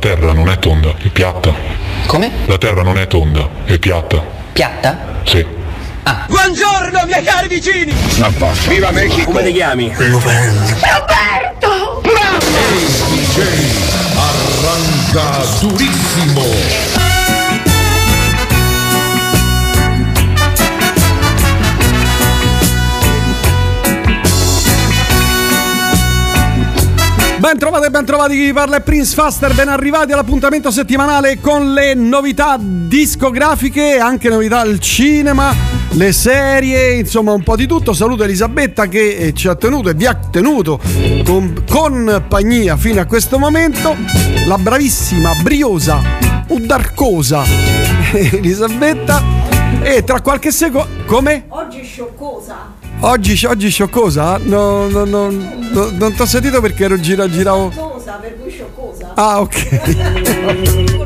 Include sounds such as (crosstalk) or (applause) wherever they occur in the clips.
La terra non è tonda, è piatta. Come? La terra non è tonda, è piatta. Piatta? Sì. Buongiorno, miei cari vicini! Viva Mexico! Come ti chiami? Roberto! DJ arranca durissimo. Ben trovate, ben trovati chi vi parla è Prince Faster, ben arrivati all'appuntamento settimanale con le novità discografiche, anche novità al cinema, le serie, insomma un po' di tutto. Saluto Elisabetta che eh, ci ha tenuto e vi ha tenuto con compagnia fino a questo momento, la bravissima, briosa, udarcosa (laughs) Elisabetta e tra qualche secondo... Come? Oggi scioccosa. Oggi, oggi scioccosa? No, no, no, no, non ti ho sentito perché ero gira, giravo... Scioccosa, per cui scioccosa. Ah, ok.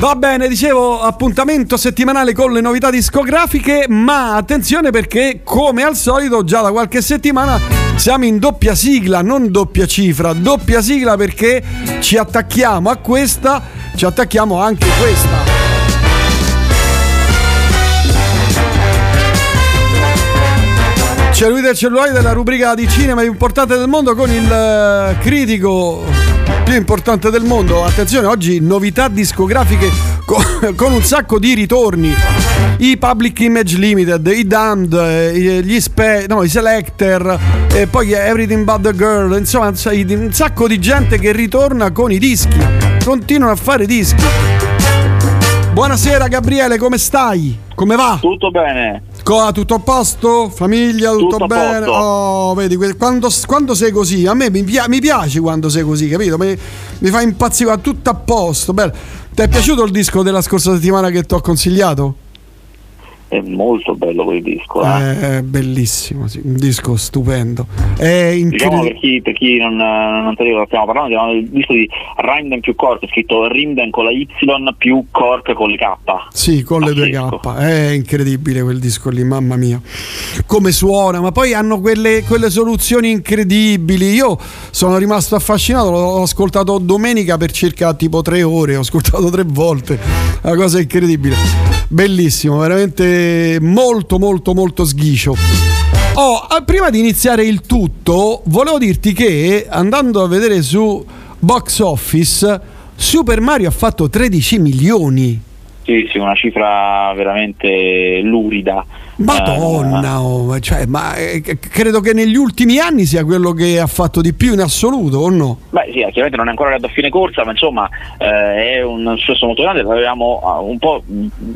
Va bene, dicevo appuntamento settimanale con le novità discografiche, ma attenzione perché come al solito già da qualche settimana siamo in doppia sigla, non doppia cifra, doppia sigla perché ci attacchiamo a questa, ci attacchiamo anche a questa. C'è lui del cellulare della rubrica di cinema più importante del mondo con il eh, critico più importante del mondo. Attenzione, oggi novità discografiche co- (laughs) con un sacco di ritorni. I Public Image Limited, i Damned, eh, gli Spe- no, i Selector, e poi Everything But the Girl, insomma, un sacco di gente che ritorna con i dischi. Continuano a fare dischi. Buonasera Gabriele, come stai? Come va? Tutto bene. Co- tutto a posto? Famiglia, tutto, Tutto bene? Oh, vedi, quando, quando sei così, a me mi, mi piace quando sei così, capito? Mi, mi fa impazzire, tutto a posto. Bello. Ti è piaciuto il disco della scorsa settimana che ti ho consigliato? È molto bello quel disco. Eh. Eh, È bellissimo, sì, un disco stupendo. È Diciamo per incredibile. chi, per chi non, non sa di cosa stiamo parlando, stiamo del disco di Rimden più Cork, scritto Rimden con la Y più Cork con le K. Sì, con le due. K. È incredibile quel disco lì, mamma mia. Come suona, ma poi hanno quelle, quelle soluzioni incredibili. Io sono rimasto affascinato, l'ho ascoltato domenica per circa tipo tre ore, ho ascoltato tre volte. Una cosa incredibile. Bellissimo, veramente molto molto molto sghicio. Oh, eh, prima di iniziare il tutto, volevo dirti che andando a vedere su Box Office, Super Mario ha fatto 13 milioni. Sì, sì, una cifra veramente lurida. Madonna, oh, cioè, ma eh, credo che negli ultimi anni sia quello che ha fatto di più in assoluto, o no? Beh sì, chiaramente non è ancora arrivato a fine corsa, ma insomma eh, è un successo molto grande, l'avevamo ah, un po'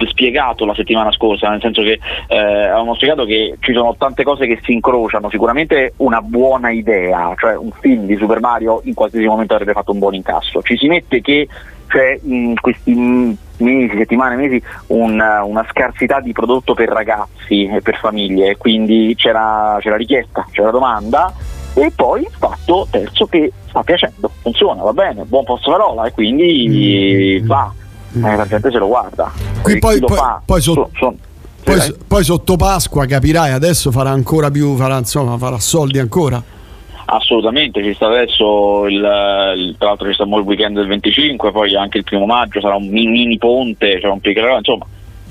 spiegato la settimana scorsa, nel senso che eh, avevamo spiegato che ci sono tante cose che si incrociano, sicuramente una buona idea, cioè un film di Super Mario in qualsiasi momento avrebbe fatto un buon incasso, ci si mette che c'è in questi mh, mesi, settimane, mesi una, una scarsità di prodotto per ragazzi e per famiglie, quindi c'era, c'era richiesta, c'era domanda e poi il fatto terzo che sta piacendo, funziona, va bene, buon posto parola e quindi va, eh, la gente se lo guarda. Qui E poi- poi- fa, poi so- so- Poi, eh, poi sotto Pasqua capirai, adesso farà ancora più, farà, insomma, farà soldi ancora. Assolutamente, ci sta adesso il, il- tra l'altro ci sta il weekend del 25, poi anche il primo maggio sarà un mini, ponte, c'è un piccolo, insomma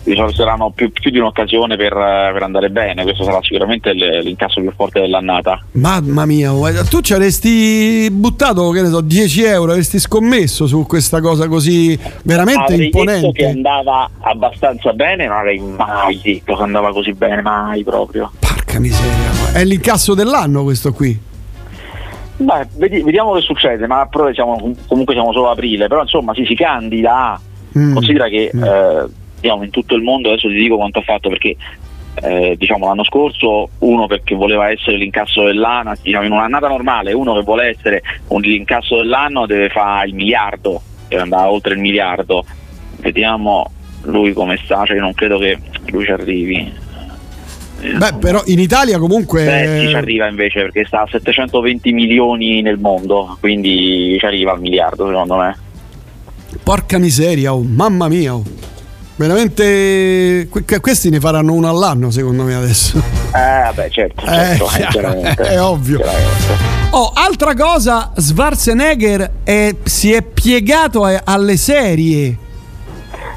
diciamo, saranno più, più di un'occasione per, eh, per andare bene, questo sarà sicuramente l'incasso più forte dell'annata. Mamma mia, guarda, tu ci avresti buttato, che ne so, 10 euro, avresti scommesso su questa cosa così veramente Avrei detto che imponente. andava abbastanza bene, non avrei mai detto che andava così bene, mai proprio. Porca miseria, è l'incasso dell'anno questo qui. Beh, vedi- vediamo che succede, ma però siamo- comunque siamo solo a aprile, però insomma si si candida. Mm. considera che eh, diciamo, in tutto il mondo adesso ti dico quanto ha fatto perché eh, diciamo l'anno scorso uno perché voleva essere l'incasso dell'anno diciamo, in un'annata normale uno che vuole essere un, l'incasso dell'anno deve fare il miliardo deve andare oltre il miliardo. Vediamo lui come sta cioè io non credo che lui ci arrivi Beh, però in Italia comunque... Beh, sì, ci arriva invece perché sta a 720 milioni nel mondo, quindi ci arriva al miliardo secondo me. Porca miseria, oh, mamma mia. oh. Veramente que- questi ne faranno uno all'anno secondo me adesso. Eh, vabbè, certo, certo, chiaro, chiaramente. è ovvio. Oh, altra cosa, Schwarzenegger è- si è piegato alle serie.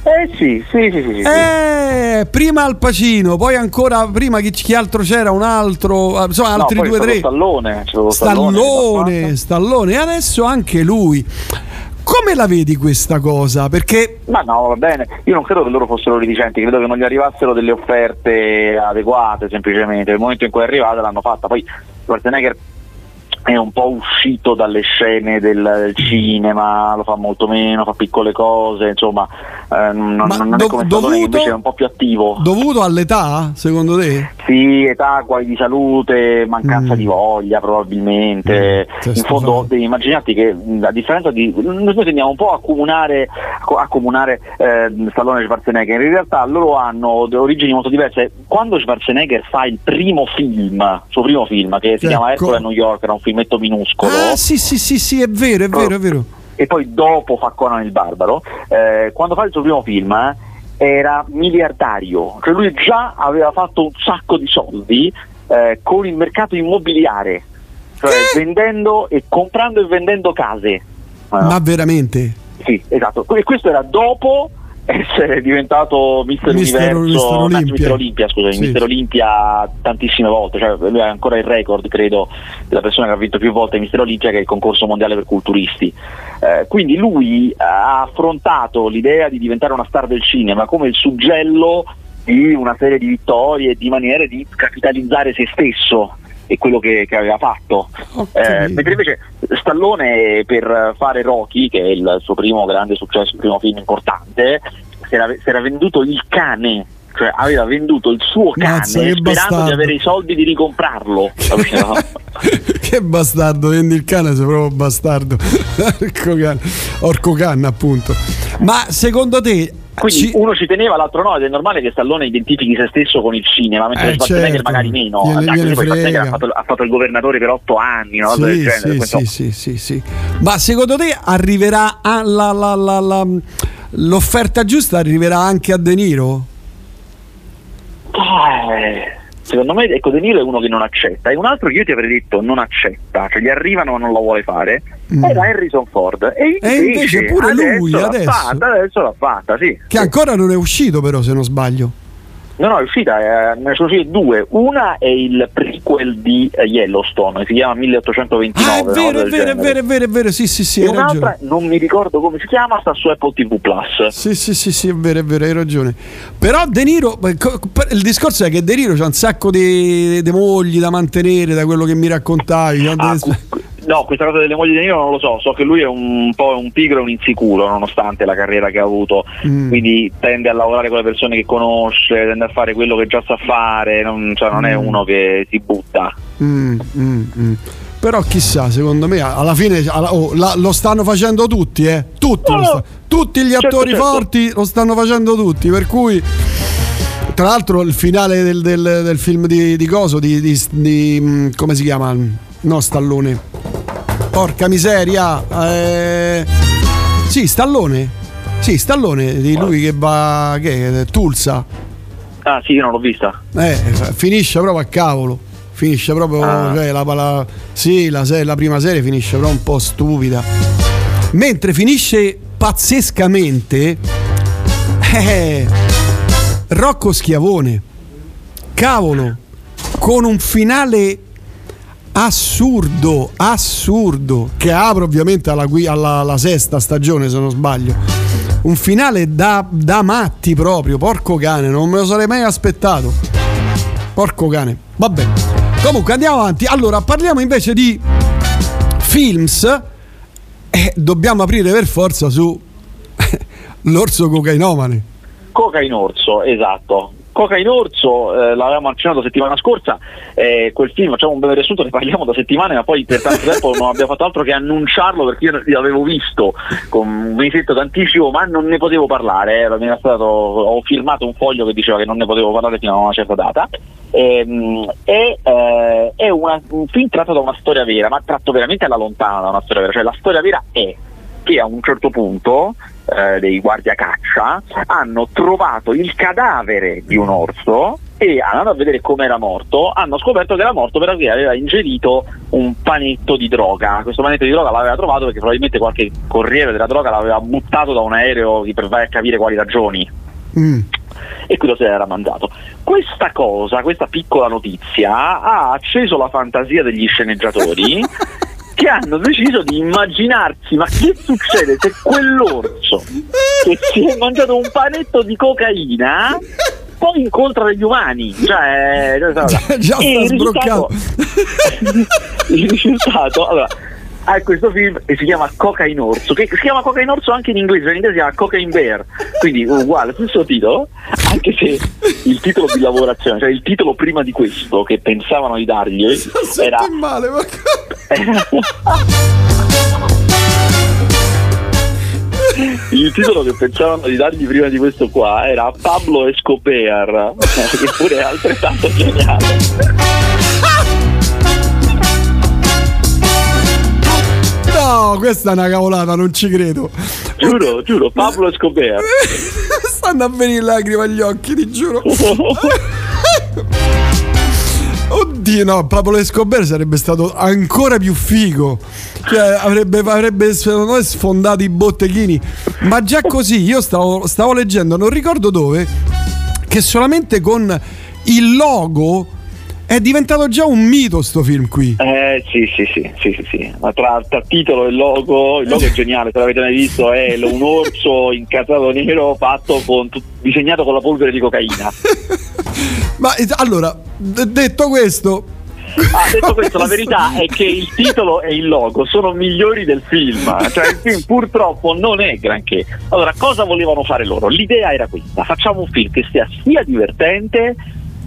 Eh sì, sì, sì, sì. Eh, prima Al Pacino, poi ancora prima chi, chi altro c'era? Un altro, eh, insomma, No, altri poi due c'è tre. Stallone, Stallone, Stallone, e adesso anche lui. Come la vedi questa cosa? Perché Ma no, va bene. Io non credo che loro fossero reticenti, credo che non gli arrivassero delle offerte adeguate semplicemente. Nel momento in cui è arrivata l'hanno fatta. Poi Schwarzenegger è un po' uscito dalle scene del, del cinema, lo fa molto meno, fa piccole cose, insomma, eh, non, non è do- come Stallone che dovuto- invece è un po' più attivo. dovuto all'età, secondo te? Sì, età, guai di salute, mancanza Mm. di voglia probabilmente. Mm, In fondo devi immaginarti che mh, a differenza di. Noi tendiamo un po' a comunare, a comunare eh, Stallone e Schwarzenegger, in realtà loro hanno origini molto diverse. Quando Schwarzenegger fa il primo film, il suo primo film, che si Ecco. chiama Ercole a New York, era un filmetto minuscolo. Ah, sì, sì, sì, sì, è vero, è vero, è vero. E poi dopo fa Conan il Barbaro. eh, quando fa il suo primo film eh, era miliardario, cioè lui già aveva fatto un sacco di soldi eh, con il mercato immobiliare, cioè vendendo e comprando e vendendo case. Eh, Ma veramente? Sì, esatto. E questo era dopo essere diventato Mister Mister- Universo, Mister Olimpia. Mister Olimpia, scusami, Sì. Mister Olimpia tantissime volte, cioè lui ha ancora il record, credo, della persona che ha vinto più volte Mister Olimpia che è il concorso mondiale per culturisti. Eh, quindi lui ha affrontato l'idea di diventare una star del cinema come il suggello di una serie di vittorie e di maniere di capitalizzare se stesso e quello che, che aveva fatto. Ho Eh, mentre invece Stallone per fare Rocky, che è il suo primo grande successo, il primo film importante, si era, si era venduto il cane, cioè aveva venduto il suo cane Mazza, sperando bastardo. di avere i soldi di ricomprarlo. (laughs) che bastardo, vendi il cane, sei proprio bastardo. (laughs) Orco cane, Orco canna, appunto. Ma secondo te Quindi ci- uno ci teneva, l'altro no, ed è normale che Stallone identifichi se stesso con il cinema, mentre Eh, Schwarzenegger certo. magari meno. Gliene- gliene Schwarzenegger ha fatto, ha fatto il governatore per otto anni, no? del Sì, genere, sì, questo- sì, sì, sì, sì. Ma secondo te arriverà alla, la- la- la- l'offerta giusta arriverà anche a De Niro? Eh, Secondo me ecco De Niro è uno che non accetta e un altro che io ti avrei detto non accetta, cioè gli arrivano ma non lo vuole fare, Mm. Era Harrison Ford. E invece, E invece pure lui, l'ha adesso. fatta, adesso l'ha fatta, sì. Che ancora non è uscito però se non sbaglio. No, no, è uscita, eh, ne sono uscite due. Una è il prequel di eh, Yellowstone, si chiama 1829. Ah, è vero, cosa è vero, è vero, è vero, è vero, sì, sì, sì, E un'altra, ragione. non mi ricordo come si chiama, sta su Apple TV Plus. Sì, sì, sì, sì, è vero, è vero, hai ragione. Però De Niro, per- il discorso è che De Niro c'ha un sacco di, di mogli da mantenere, da quello che mi raccontavi. Ah, no, questa cosa delle mogli di Niro non lo so, so che lui è un po' un pigro e un insicuro nonostante la carriera che ha avuto, Mm. quindi tende a lavorare con le persone che conosce, tende a fare quello che già sa fare, non, cioè, non è Mm. uno che si butta. Mm, mm, mm. Però chissà, secondo me alla fine alla- oh, la- lo stanno facendo tutti, eh? Tutti, no. sta- tutti gli Certo, attori certo. forti lo stanno facendo tutti, per cui tra l'altro il finale del, del- del film di, di Coso, di, di- di, mm, come si chiama? No, Stallone. Porca miseria. eh, Sì, Stallone. Sì, Stallone, di lui che va che è Tulsa. Ah sì, io non l'ho vista. Eh, finisce proprio a cavolo. Finisce proprio. Ah. Cioè, la, la- sì, la, la prima serie finisce proprio un po' stupida. Mentre finisce pazzescamente. Eh, Rocco Schiavone. Cavolo. Con un finale assurdo, assurdo. Che apre ovviamente alla, alla- alla sesta stagione, se non sbaglio. Un finale da, da matti proprio. Porco cane, non me lo sarei mai aspettato. Porco cane. Vabbè. Comunque andiamo avanti. Allora, parliamo invece di films. E dobbiamo aprire per forza su (laughs) l'orso cocainomane. Coca in orso, esatto. Coca in orso, eh, l'avevamo accennato settimana scorsa, eh, quel film, facciamo un breve riassunto, ne parliamo da settimane, ma poi per tanto tempo non abbiamo fatto altro che annunciarlo perché io l'avevo visto con un mesetto d'anticipo, ma non ne potevo parlare, eh, stato- ho firmato un foglio che diceva che non ne potevo parlare fino a una certa data. Ehm, e, eh, è una- un film tratto da una storia vera, ma tratto veramente alla lontana da una storia vera, cioè la storia vera è che a un certo punto eh, dei guardia caccia hanno trovato il cadavere di un orso e andando a vedere come era morto hanno scoperto che era morto perché aveva ingerito un panetto di droga questo panetto di droga l'aveva trovato perché probabilmente qualche corriere della droga l'aveva buttato da un aereo per vai a capire quali ragioni Mm. e quello se l'era mangiato. Questa cosa, questa piccola notizia ha acceso la fantasia degli sceneggiatori (laughs) che hanno deciso di immaginarsi ma che succede se quell'orso che si è mangiato un panetto di cocaina poi incontra degli umani? Cioè (laughs) Già e sta il risultato, (laughs) il risultato allora ha questo film che si chiama Cocaine Orso, che si chiama Cocaine Orso anche in inglese, in inglese si chiama Cocaine Bear, quindi uguale, stesso titolo, anche se il titolo di lavorazione, cioè il titolo prima di questo che pensavano di dargli era male, ma (laughs) il titolo che pensavano di dargli prima di questo qua era Pablo Escobar, (laughs) che pure è altrettanto geniale. (laughs) No, questa è una cavolata, non ci credo. Giuro, giuro, Pablo Escobar. (laughs) Stanno a venire lacrime agli occhi, ti giuro. (laughs) Oddio, no, Pablo Escobar sarebbe stato ancora più figo. Cioè, avrebbe, avrebbe sfondato i botteghini. Ma già così, io stavo, stavo leggendo, non ricordo dove, che solamente con il logo è diventato già un mito sto film qui. Eh sì sì sì sì sì, sì. Ma tra, titolo e logo, il logo è geniale, se l'avete mai visto, è un orso incasato nero fatto con disegnato con la polvere di cocaina. (laughs) Ma eh, allora, detto questo, Ah, detto questo, la verità è che il titolo e il logo sono migliori del film. Cioè, il film purtroppo non è granché. Allora, cosa volevano fare loro? L'idea era questa: facciamo un film che sia sia divertente,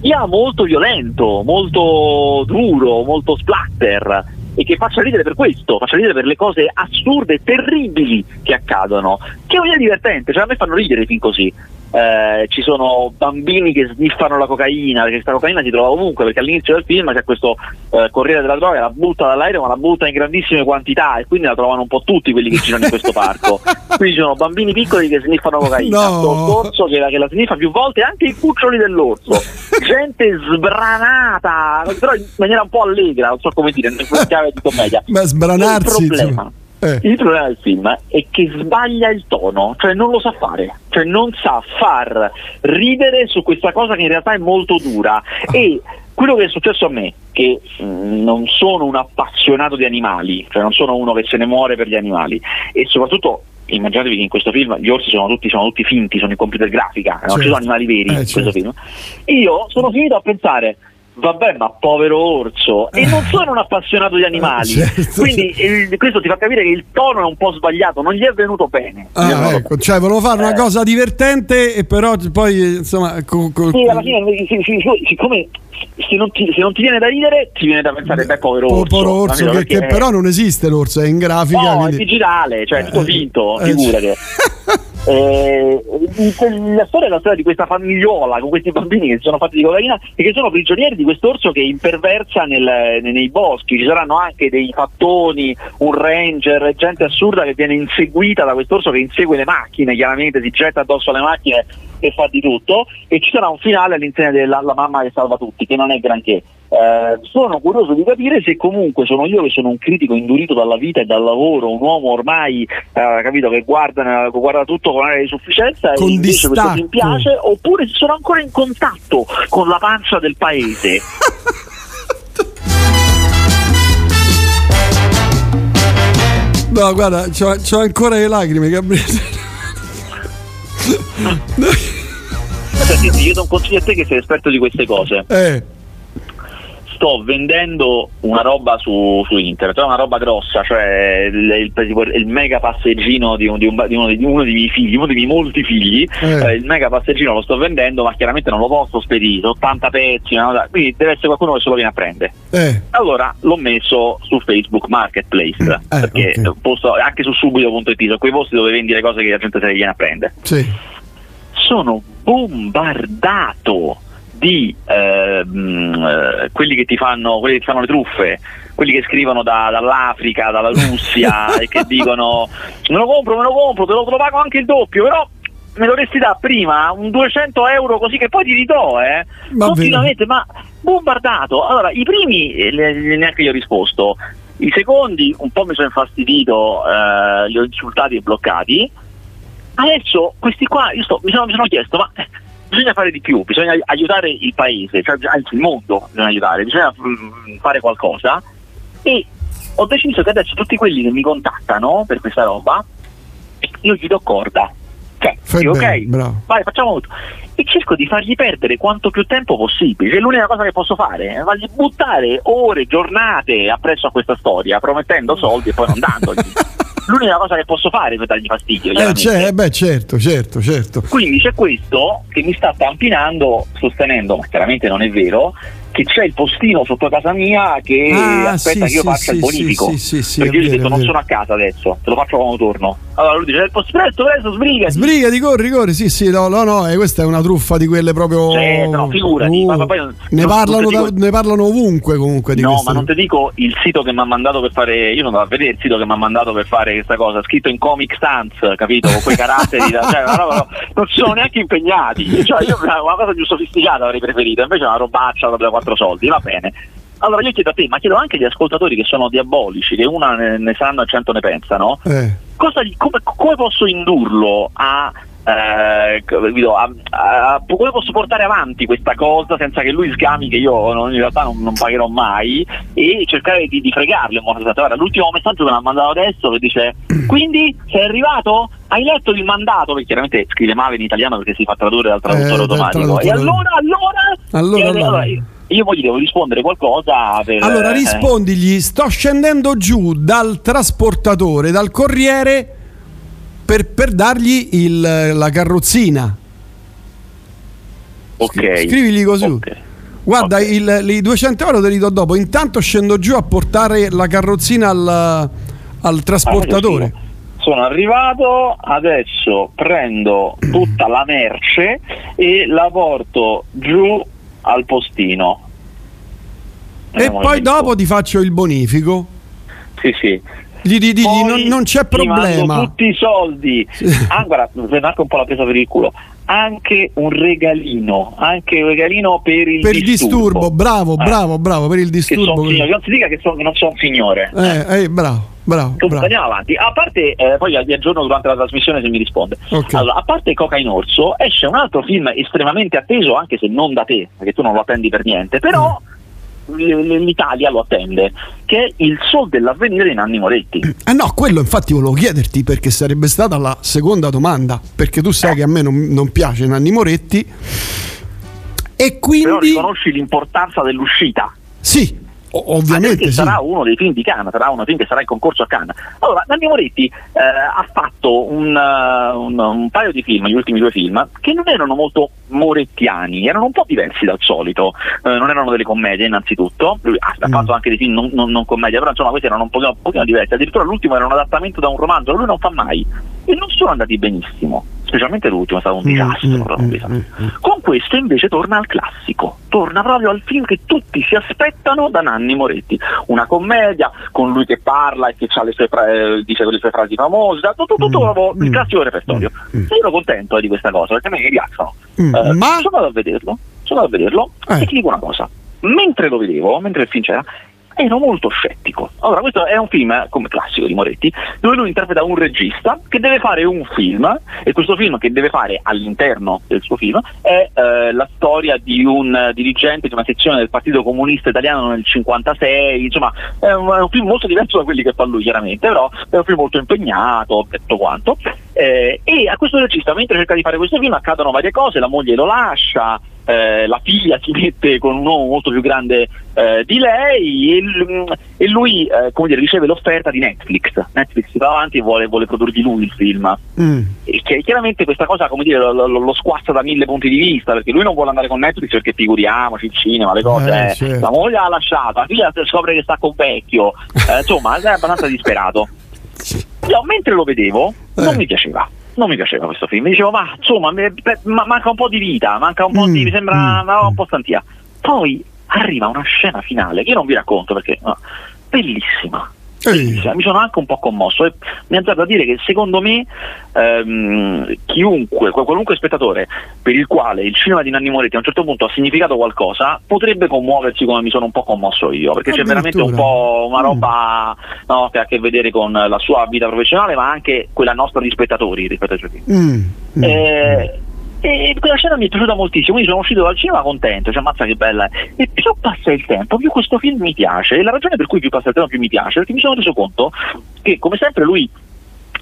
sia molto violento, molto duro, molto splatter. E che faccia ridere per questo, faccia ridere per le cose assurde terribili che accadono. Che è divertente, cioè a me fanno ridere film così. Eh, ci sono bambini che sniffano la cocaina, perché questa cocaina si trova ovunque, perché all'inizio del film c'è questo eh, corriere della droga, la butta dall'aereo, ma la butta in grandissime quantità e quindi la trovano un po' tutti quelli che girano in questo parco. (laughs) Quindi ci sono bambini piccoli che sniffano cocaina, No. sto orso che la, che la sniffa più volte, anche i cuccioli dell'orso, (laughs) gente sbranata, però in maniera un po' allegra, non so come dire, in chiave di commedia. ma sbranarsi. Il problema, insomma. Eh. il problema del film è che sbaglia il tono, cioè non lo sa fare, cioè non sa far ridere su questa cosa che in realtà è molto dura e quello che è successo a me, che mh, non sono un appassionato di animali, cioè non sono uno che se ne muore per gli animali e soprattutto immaginatevi che in questo film gli orsi sono tutti, sono tutti finti, sono in computer grafica, non Certo. ci sono animali veri Eh, in certo. questo film. Io sono finito a pensare Vabbè, ma povero orso, e non sono un appassionato di animali, (laughs) Certo. quindi il- questo ti fa capire che il tono è un po' sbagliato, non gli è venuto bene. È Ah, ecco, cioè volevo fare una Eh. cosa divertente e però poi insomma co- co- Sì, alla fine, sì, sì, sì, siccome se non, ti, se non ti viene da ridere, ti viene da pensare, beh, povero po- orso. povero orso che, che però non esiste l'orso, è in grafica. No, è quindi- digitale, cioè è tutto Eh, finto, eh, figurate. (laughs) Eh, la storia è la storia di questa famigliola con questi bambini che si sono fatti di cocaina e che sono prigionieri di quest'orso che imperversa nel- nei, boschi. Ci saranno anche dei fattoni, un ranger, gente assurda che viene inseguita da quest'orso che insegue le macchine, chiaramente si getta addosso alle macchine e fa di tutto. E ci sarà un finale all'insegna della la mamma che salva tutti, che non è granché. Eh, sono curioso di capire se comunque sono io che sono un critico indurito dalla vita e dal lavoro, un uomo ormai eh, capito, che guarda, guarda tutto con aria di sufficienza Con e invece questo distacco. film piace, oppure sono ancora in contatto con la pancia del paese. (laughs) No, guarda, c'ho, c'ho ancora le lacrime, Gabriele. Senti, io do un consiglio a te che sei esperto di queste cose. eh, sto vendendo una roba su, su internet, è una roba grossa, cioè il, il- il mega passeggino di, un- di un- di uno, di uno dei miei figli, uno dei miei molti figli, Eh. eh, il mega passeggino lo sto vendendo, ma chiaramente non lo posso spedire, 80 pezzi, cosa- quindi deve essere qualcuno che se lo viene a prendere. eh. Allora l'ho messo su Facebook Marketplace, perché ok. posto anche su subito.it, sono quei posti dove vendi le cose che la gente se le viene a prendere Sì. sono bombardato di eh, mh, eh, quelli che ti fanno quelli che ti fanno le truffe quelli che scrivono da- dall'Africa, dalla Russia (laughs) e che dicono me lo compro, me lo compro, te lo, te lo pago anche il doppio, però me lo dovresti dare prima un 200 euro così che poi ti ridò, eh? Va Continuamente, ma bombardato. Allora, i primi eh, neanche io ho risposto, i secondi un po' mi sono infastidito, eh, li ho insultati e bloccati. Adesso questi qua, io sto- mi, sono, mi sono chiesto, ma eh, bisogna fare di più, bisogna aiutare il paese, cioè, anzi il mondo bisogna aiutare, bisogna mm, fare qualcosa e ho deciso che adesso tutti quelli che mi contattano per questa roba, io gli do corda. Cioè, Fai dico, bene, ok, bravo. vai, facciamo tutto. E cerco di fargli perdere quanto più tempo possibile. Cioè, l'unica cosa che posso fare è fargli buttare ore, giornate appresso a questa storia, promettendo soldi e poi non (laughs) dandogli. L'unica cosa che posso fare per dargli fastidio. Eh, c'è, eh, beh, certo, certo, certo. Quindi c'è questo che mi sta tampinando, sostenendo, ma chiaramente non è vero, che c'è il postino sotto casa mia che Ah, aspetta sì, che io sì, faccia il sì, bonifico. sì, sì, perché io gli ho detto non sono a casa adesso, te lo faccio quando torno. Allora lui dice presto, presto, presto, sbrigati. Sbrigati, corri, corri, sì, sì, no, no, no, eh, questa è una truffa di quelle proprio... Sì, no, figurati, Uh, ma- ma poi ne, non- parlano non ti da- dico- ne parlano ovunque comunque di No, queste ma non ti dico il sito che mi ha mandato per fare. Io non andavo a vedere il sito che mi ha mandato per fare questa cosa, scritto in Comic Sans, capito? Con quei caratteri, da, cioè, roba- no, non sono neanche impegnati. Cioè, io una cosa più sofisticata avrei preferito, invece una robaccia da quattro soldi, va bene. Allora io chiedo a te, ma chiedo anche agli ascoltatori che sono diabolici, che una ne, ne sanno e cento ne pensano, Eh. cosa gli- come, come posso indurlo a, eh, a- a- come posso portare avanti questa cosa senza che lui sgami che io non- in realtà non, non pagherò mai e cercare di, di fregarlo in modo l'ultimo messaggio che mi ha mandato adesso che dice quindi sei arrivato? Hai letto il mandato? Perché chiaramente scrive male in italiano perché si fa tradurre dal traduttore Eh, automatico. E allora, allora, Allora, Eh, allora. Io, poi gli devo rispondere qualcosa per, Allora eh, rispondigli, sto scendendo giù dal trasportatore, dal corriere per, per dargli il- la carrozzina. ok. Scrivigli così. Ok. Guarda, Ok. il- i 200 euro te li do dopo. Intanto scendo giù a portare la carrozzina al, al trasportatore. Allora, Sono arrivato, adesso prendo tutta la merce e la porto giù al postino. e poi dopo ti faccio il bonifico. Sì, sì. Gli digli Poi non, non c'è problema. tutti i soldi. Ah, guarda, anche un po' la presa per il culo. Anche un regalino, anche un regalino per il Per il disturbo, bravo, Eh, bravo, bravo, per il disturbo. che non si dica che, sono- che non sono un signore. Eh, eh, bravo, bravo, Comunque, bravo. andiamo avanti. A parte, eh, poi vi aggiorno durante la trasmissione se mi risponde. Ok. Allora, a parte Coca in Orso, esce un altro film estremamente atteso, anche se non da te, perché tu non lo attendi per niente, però Mm. l'Italia lo attende, che è Il Sol dell'avvenire di Nanni Moretti. (clears throat) Eh no, quello infatti volevo chiederti perché sarebbe stata la seconda domanda, perché tu sai che a me non, non piace Nanni Moretti e Però quindi riconosci l'importanza dell'uscita. sì, ovviamente sì. sarà uno dei film di Cannes, sarà uno dei film che sarà in concorso a Cannes. Allora, Nanni Moretti eh, ha fatto un, eh, un- un paio di film, gli ultimi due film, che non erano molto morettiani, erano un po' diversi dal solito, Eh, non erano delle commedie innanzitutto, lui ha, Mm. fatto anche dei film non, non, non commedia, però insomma questi erano un pochino, un pochino diversi, addirittura l'ultimo era un adattamento da un romanzo, lui non fa mai, e non sono andati benissimo, specialmente l'ultimo è stato un Mm, disastro. mm, mm, mm, mm. Con questo invece torna al classico, torna proprio al film che tutti si aspettano da Nanni Moretti, una commedia con lui che parla e che c'ha le sue fra- eh, dice le sue frasi famose, tutto, tutto, tutto Mm, il classico repertorio. Io ero contento eh, di questa cosa perché a me mi piacciono. Eh, ma- sono andato a vederlo, sono andato a vederlo Eh. e ti dico una cosa, mentre lo vedevo, mentre il film c'era, ero molto scettico. Allora, questo è un film, eh, come classico di Moretti, dove lui interpreta un regista che deve fare un film, e questo film che deve fare all'interno del suo film è eh, la storia di un dirigente di una sezione del Partito Comunista Italiano nel 56, insomma, è un, è un film molto diverso da quelli che fa lui, chiaramente, però è un film molto impegnato, tutto quanto. Eh, e a questo regista, mentre cerca di fare questo film, accadono varie cose, la moglie lo lascia, eh, la figlia si mette con un uomo molto più grande eh, di lei e, e lui eh, come dire, riceve l'offerta di Netflix. Netflix si va avanti e vuole, vuole produrgli lui il film. Mm. E che- chiaramente questa cosa come dire, lo, lo- lo squassa da mille punti di vista perché lui non vuole andare con Netflix perché figuriamoci il cinema, le cose. Eh, certo. La moglie l'ha lasciata, la figlia scopre che sta con vecchio, insomma è abbastanza disperato. Io mentre lo vedevo non mi piaceva. Non mi piaceva questo film. Mi dicevo, ma insomma, ma- manca un po' di vita, manca un po' Mm, di. mi sembra mm, un po' stantia. Poi arriva una scena finale che io non vi racconto perché. no, bellissima. Mi sono anche un po' commosso e mi ha dato a dire che secondo me ehm, chiunque, qual- qualunque spettatore per il quale il cinema di Nanni Moretti a un certo punto ha significato qualcosa potrebbe commuoversi come mi sono un po' commosso io perché c'è veramente un po' una Mm. roba no, che ha a che vedere con la sua vita professionale ma anche quella nostra di spettatori rispetto ai suoi film. Mm, mm. Eh, e quella scena mi è piaciuta moltissimo, quindi sono uscito dal cinema contento, cioè ammazza che bella è. E più passa il tempo, più questo film mi piace. E la ragione per cui più passa il tempo più mi piace, perché mi sono reso conto che come sempre lui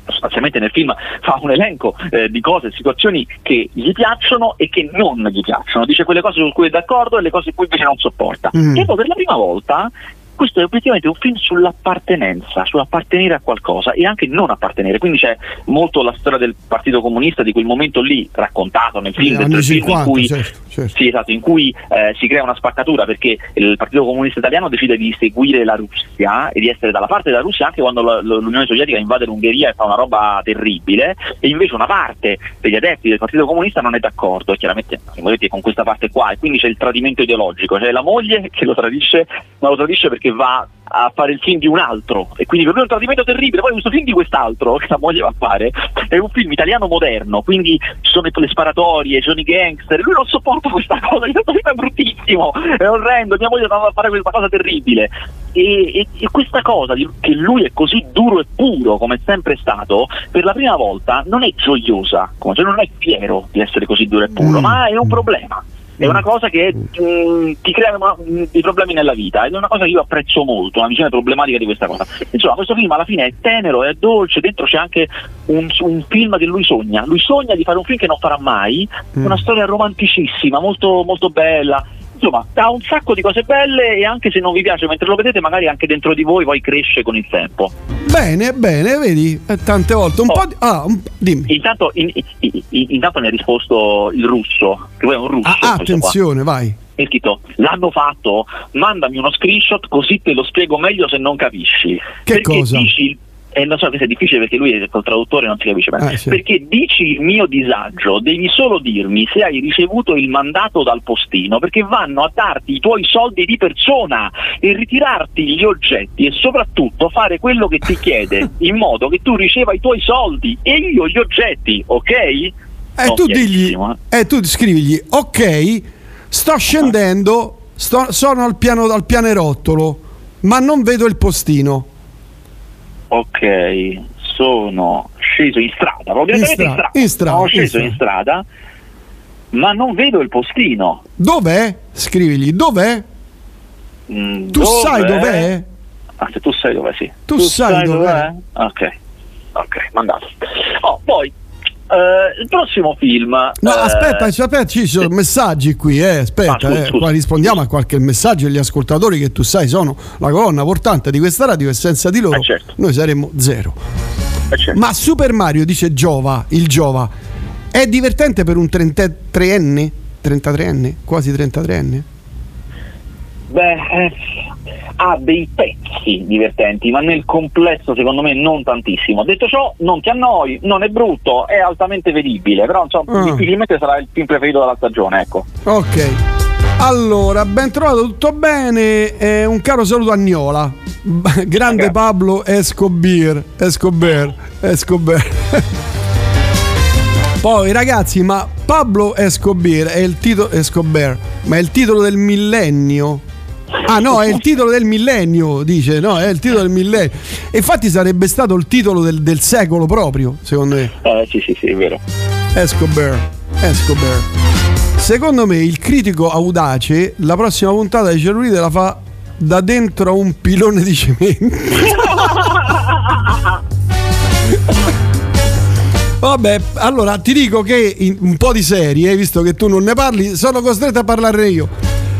sostanzialmente nel film fa un elenco eh, di cose, situazioni che gli piacciono e che non gli piacciono, dice quelle cose su cui è d'accordo e le cose su cui invece non sopporta. Mm. E poi per la prima volta questo è obiettivamente un film sull'appartenenza, sull'appartenere a qualcosa e anche non appartenere. Quindi c'è molto la storia del Partito Comunista di quel momento lì raccontato nel film, film 50, in cui certo, certo. sì, esatto, in cui eh, si crea una spaccatura perché il Partito Comunista Italiano decide di seguire la Russia e di essere dalla parte della Russia anche quando la- l'Unione Sovietica invade l'Ungheria e fa una roba terribile e invece una parte degli adepti del Partito Comunista non è d'accordo e chiaramente con questa parte qua e quindi c'è il tradimento ideologico, c'è la moglie che lo tradisce ma lo tradisce perché va a fare il film di un altro. E quindi per lui è un tradimento terribile. Poi questo film di quest'altro (laughs) che la moglie va a fare è un film italiano moderno. Quindi ci sono le sparatorie, ci sono i gangster. Lui non sopporta questa (laughs) cosa questo film è bruttissimo è orrendo. Mia moglie va a fare questa cosa terribile. E, e- e questa cosa di- che lui è così duro e puro come è sempre stato per la prima volta non è gioiosa come cioè non è fiero di essere così duro e puro Mm. ma è un problema è una cosa che mm, ti crea una- mm, dei problemi nella vita ed è una cosa che io apprezzo molto, una visione problematica di questa cosa. Insomma, questo film alla fine è tenero, è dolce, dentro c'è anche un, un film che lui sogna. Lui sogna di fare un film che non farà mai, Mm. una storia romanticissima, molto, molto bella. Insomma, ha un sacco di cose belle e anche se non vi piace mentre lo vedete, magari anche dentro di voi poi cresce con il tempo. Bene, bene, vedi, eh, tante volte. Un Oh. po' di... Ah, un- dimmi. Intanto, in- in- in- intanto mi ha risposto il russo, che poi è un russo. Ah, qua. attenzione, vai. è scritto l'hanno fatto mandami uno screenshot così te lo spiego meglio se non capisci Che perché cosa? dici e non so che è difficile perché lui è col traduttore non si capisce bene Eh, sì. perché dici il mio disagio devi solo dirmi se hai ricevuto il mandato dal postino perché vanno a darti i tuoi soldi di persona e ritirarti gli oggetti e soprattutto fare quello che ti chiede (laughs) in modo che tu riceva i tuoi soldi e io gli oggetti ok? E No, tu digli, eh. e tu scrivigli, ok, sto scendendo, sto- sono al, piano, al pianerottolo, ma non vedo il postino. Ok, sono sceso in strada, proprio In direttamente in stra- strada. in strada, Sono in sceso in strada, ma non vedo il postino. Dov'è? Scrivigli, dov'è? Mm, Tu sai dov'è? Ah, se tu sai dov'è, sì. Tu sai dov'è? Ok, ok, mandato. Oh, poi, eh, il prossimo film... No, eh, aspetta, aspetta, ci sono messaggi qui, eh, aspetta, Ah, scusa, eh, scusa. rispondiamo a qualche messaggio agli ascoltatori che tu sai sono la colonna portante di questa radio e senza di loro Eh, certo. noi saremmo zero. eh, certo. Ma Super Mario, dice Giova, il Giova, è divertente per un 33enne? 33enne? Quasi 33enne? Beh, eh, ha dei pezzi divertenti, ma nel complesso secondo me non tantissimo. Detto ciò, non ti annoi, non è brutto, è altamente vedibile, però insomma, Ah. difficilmente sarà il film preferito della stagione, ecco. Ok. Allora, ben trovato, tutto bene. eh, un caro saluto a Niola. (laughs) Grande Grazie. Pablo Escobar. Escobar. Escobar. (laughs) Poi ragazzi, ma Pablo Escobar è il titolo Escobar, ma è il titolo del millennio. Ah no, è il titolo del millennio, dice, no, è il titolo del millennio. Infatti sarebbe stato il titolo del, del secolo proprio, secondo me. Eh, sì, sì, sì, è vero. Escobar. Escobar. Secondo me il critico audace la prossima puntata di Cellulite la fa da dentro a un pilone di cemento. (laughs) Vabbè, allora ti dico che un po' di serie, visto che tu non ne parli, sono costretto a parlarne io.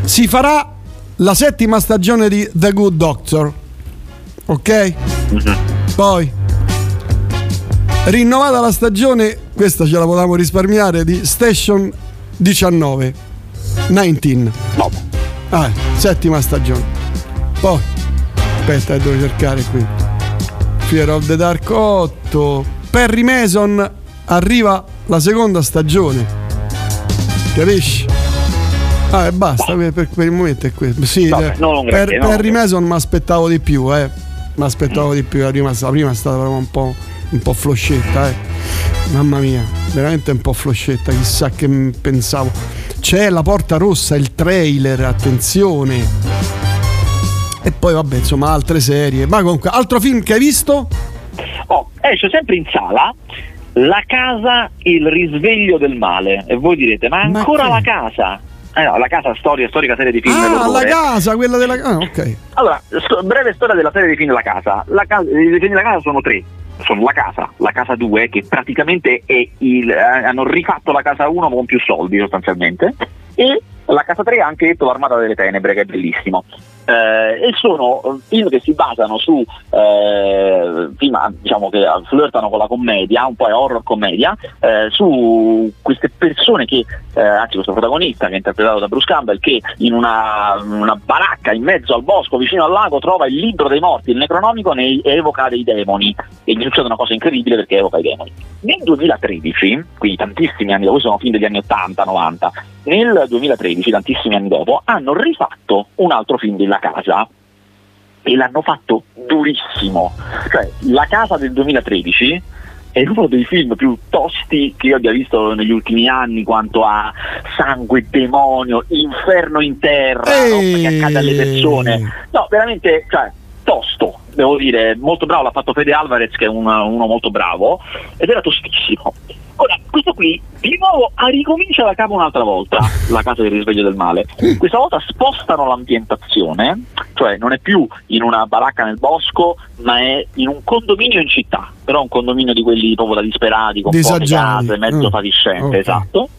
Si farà la settima stagione di The Good Doctor. Ok? Poi rinnovata la stagione, questa ce la potevamo risparmiare, di Station 19. 19. No. Ah, settima stagione. Poi, aspetta, eh, devo cercare qui. Fear of the Dark 8. Perry Mason arriva la seconda stagione. Capisci? Ah, e basta, per, per- il momento è questo. Sì, Vabbè, eh, un per, per un Rimason mi aspettavo di più, eh. Mi aspettavo di più, la prima, la prima è stata proprio un po', un po' floscetta, eh. Mamma mia, veramente un po' floscetta, chissà che pensavo. C'è la porta rossa, il trailer, attenzione. E poi vabbè, insomma, altre serie. Ma comunque, altro film che hai visto? Oh, esce sempre in sala La casa, il risveglio del male. E voi direte, ma Ma ancora che? la casa? Eh no, la casa storia, storica serie di film Ah, la casa, quella della Ah, ok. Allora, sto- breve storia della serie di film La Casa. La ca- I film della casa sono tre. Sono la casa, la casa 2, che praticamente è il, eh, hanno rifatto la casa 1 con più soldi sostanzialmente, e la casa 3 ha anche detto l'Armata delle Tenebre, che è bellissimo. Eh, e sono film che si basano su eh, ah, diciamo che flirtano con la commedia, un po' è horror commedia, eh, su queste persone che, eh, anzi questo protagonista che è interpretato da Bruce Campbell, che in una, una baracca in mezzo al bosco vicino al lago trova il libro dei morti, il necronomico ne evoca dei demoni e gli succede una cosa incredibile perché evoca i demoni. Nel 2013, quindi tantissimi anni dopo, sono film degli anni 80-90, nel 2013, tantissimi anni dopo, hanno rifatto un altro film della casa e l'hanno fatto durissimo. Cioè, La casa del 2013 è uno dei film più tosti che io abbia visto negli ultimi anni quanto a sangue, demonio, inferno in terra, roba che accade alle persone. No, veramente, cioè, tosto, devo dire, molto bravo, l'ha fatto Fede Alvarez che è un- uno molto bravo ed era tostissimo. Ora, questo qui di nuovo ricomincia da capo un'altra volta, (laughs) la casa del risveglio del male. Questa volta spostano l'ambientazione, cioè non è più in una baracca nel bosco, ma è in un condominio in città, però un condominio di quelli proprio da disperati, con poche case, mezzo Mm. fatiscente, Ok. esatto.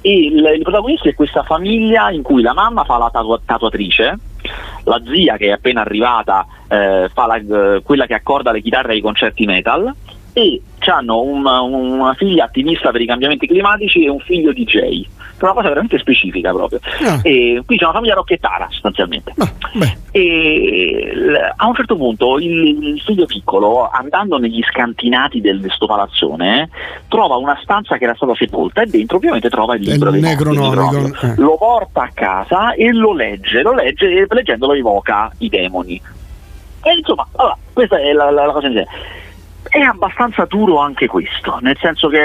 E il, il protagonista è questa famiglia in cui la mamma fa la tatua- tatuatrice, la zia che è appena arrivata eh, fa la- quella che accorda le chitarre ai concerti metal e hanno una figlia attivista per i cambiamenti climatici e un figlio DJ. È una cosa veramente specifica proprio. Ah. E qui c'è una famiglia rocchettara sostanzialmente. Ah. E a un certo punto il, figlio piccolo, andando negli scantinati del, sto palazzone, trova una stanza che era stata sepolta e dentro ovviamente trova il libro il Necronomicon, eh. Lo porta a casa e lo legge, lo legge e leggendolo evoca i demoni. E insomma, allora, questa è la, la- la cosa in sé. È abbastanza duro anche questo, nel senso che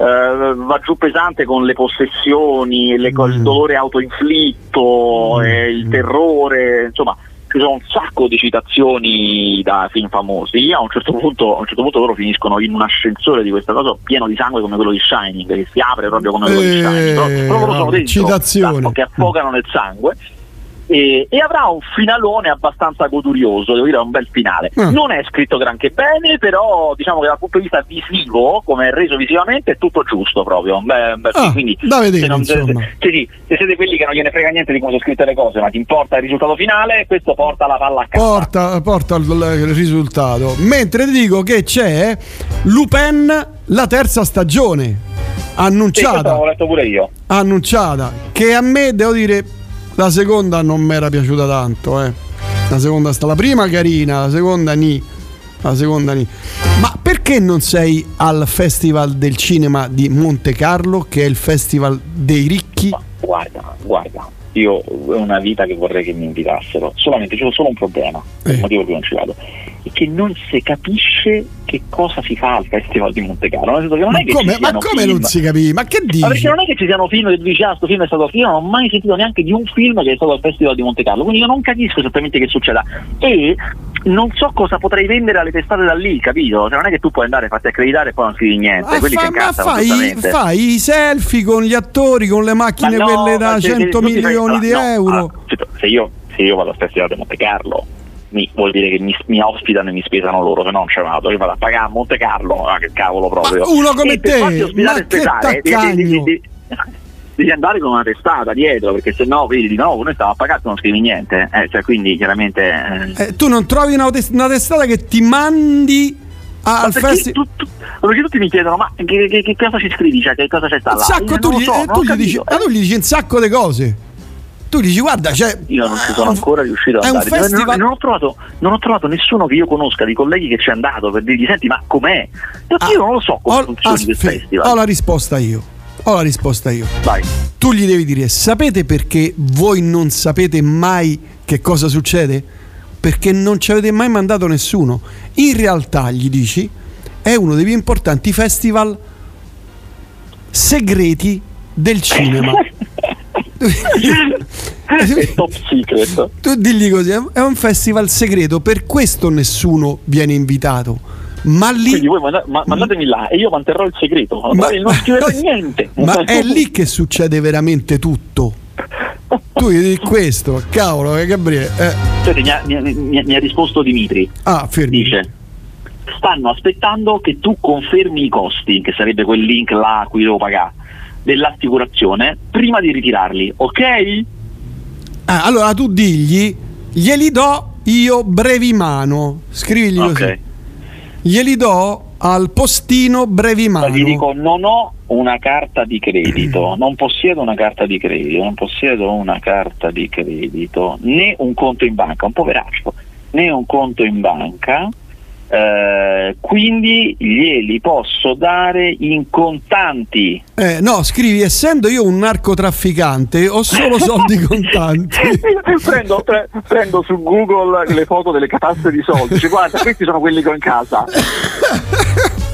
eh, va giù pesante con le possessioni, le co- il Mm. dolore autoinflitto, e il terrore, insomma ci sono un sacco di citazioni da film famosi. A un certo punto, a un certo punto loro finiscono in un ascensore di questa cosa pieno di sangue come quello di Shining, che si apre proprio come quello di Eh, Shining. Però, però loro sono dentro, che affogano nel sangue. E, e avrà un finalone abbastanza godurioso, devo dire, un bel finale. Ah. Non è scritto granché bene, però diciamo che dal punto di vista visivo, come è reso visivamente, è tutto giusto proprio. un bel Ah. Quindi, da vedere, se, non- se- se- sì, se siete quelli che non gliene frega niente di come sono scritte le cose, ma ti importa il risultato finale, questo porta la palla a casa. Porta, porta il, il risultato. Mentre ti dico che c'è Lupin la terza stagione Sì, annunciata. l'avevo letto pure io. annunciata che a me devo dire la seconda non mi era piaciuta tanto eh. la seconda sta la prima carina la seconda ni. La seconda ni. Ma perché non sei al festival del cinema di Monte Carlo che è il festival dei ricchi? Ma guarda, guarda, io è una vita che vorrei che mi invitassero, solamente c'è solo un problema, Eh. il motivo per cui non ci vado, è che non si capisce che cosa si fa al Festival di Monte Carlo, ma è che come, ma come non si capisce? Ma che Ma dici? perché non è che ci siano film che dici ah sto film è stato io non ho mai sentito neanche di un film che è stato al Festival di Monte Carlo quindi io non capisco esattamente che succeda. E non so cosa potrei vendere alle testate da lì capito? Cioè non è che tu puoi andare farti accreditare e poi non scrivi niente Ma quelli fa- ma fai, fai i selfie con gli attori, con le macchine Ma no, quelle da ma se- 100 se milioni di allora, no, euro. se, se io, se io vado al Festival di Monte Carlo mi, vuol dire che mi, mi ospitano e mi spesano loro, se no non ci vado, io vado a pagare a Monte Carlo, ah, che cavolo proprio. Ma uno come E te, ma che spesare, devi- andare con una testata dietro, perché se no vedi di nuovo noi stiamo a pagare non scrivi niente, eh, cioè, quindi chiaramente... eh, Eh, tu non trovi una, una testata che ti mandi a- al ma festival? tu- tu- perché tutti mi chiedono ma che, che- che cosa ci scrivi, cioè, che cosa c'è sta Un sacco, tu, gli, so, eh, tu gli dici, ah, tu gli dici un sacco di cose. Tu dici guarda, cioè, Io non ci sono ancora riuscito un andare. Non- festival- Non, ho trovato, non ho trovato nessuno che io conosca di colleghi che ci è andato per dirgli senti ma com'è? Perché Ah, io non lo so come ho, funzioni ah, quel fe- festival. ho la risposta io. Ho la risposta io. Vai. Tu gli devi dire: sapete perché voi non sapete mai che cosa succede? Perché non ci avete mai mandato nessuno. In realtà, gli dici, è uno dei più importanti festival segreti del cinema. (laughs) È top secret. tu digli così: è un festival segreto, per questo nessuno viene invitato. Ma lì. Quindi voi manda- ma- mandatemi là e io manterrò il segreto. Ma- non scrivete (laughs) niente. Ma è lì che succede veramente tutto. Tu gli dici questo, cavolo, eh, Gabriele. eh. Senti, mi, ha, mi mi mi ha risposto Dimitri. Ah, fermi. Dice: Stanno aspettando che tu confermi i costi, che sarebbe quel link là a cui devo pagare, dell'assicurazione, prima di ritirarli, ok? Ah, allora tu digli, glieli do io brevimano. Scrivigli Ok. così. Glieli do al postino brevimano. Ma gli dico: Non ho una carta di credito, (clears throat) non possiedo una carta di credito, non possiedo una carta di credito, né un conto in banca, un poveraccio, né un conto in banca. Eh, quindi glieli posso dare in contanti. Eh, no, scrivi, essendo io un narcotrafficante, ho solo (laughs) soldi contanti. prendo, pre- prendo su Google le foto delle catasse di soldi, dice, guarda, questi sono quelli che ho in casa. (laughs)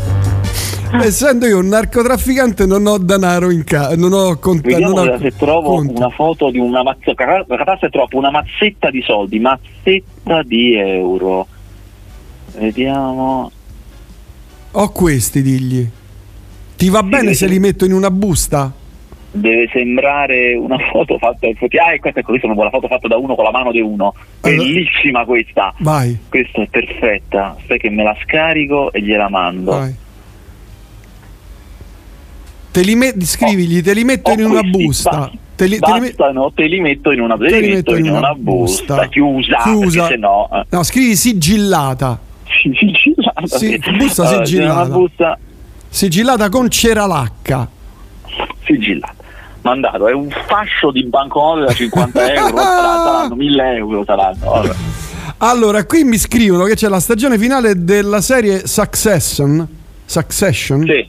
essendo io un narcotrafficante, non ho denaro in casa, non ho contanti. Vediamo non ho se trovo conti. una foto di una mazzetta. È troppo, una mazzetta di soldi, mazzetta di euro. Vediamo. Ho questi, digli. Ti va bene vede. se li metto in una busta? Deve sembrare una foto fatta effetti- Ah, ecco, ecco, questa è una foto fatta da uno con la mano di uno. Allora- Bellissima questa. Vai, Questa è perfetta. Sai che me la scarico e gliela mando. vai. Te li met- scrivigli, te li metto Ho in una busta. basta. Te li, te Bastano, te li metto in una, te li metto in una busta, chiusa, Chiusa. perché se no eh, No, scrivi sigillata. Sigillata. Sì, busta Allora, sigillata. Una busta Sigillata con ceralacca. sigillata. Mandato, è un fascio di banconote da 50 (laughs) euro, saranno 1000 euro, saranno. vabbè. Allora, qui mi scrivono che c'è la stagione finale della serie Succession. Succession? Sì.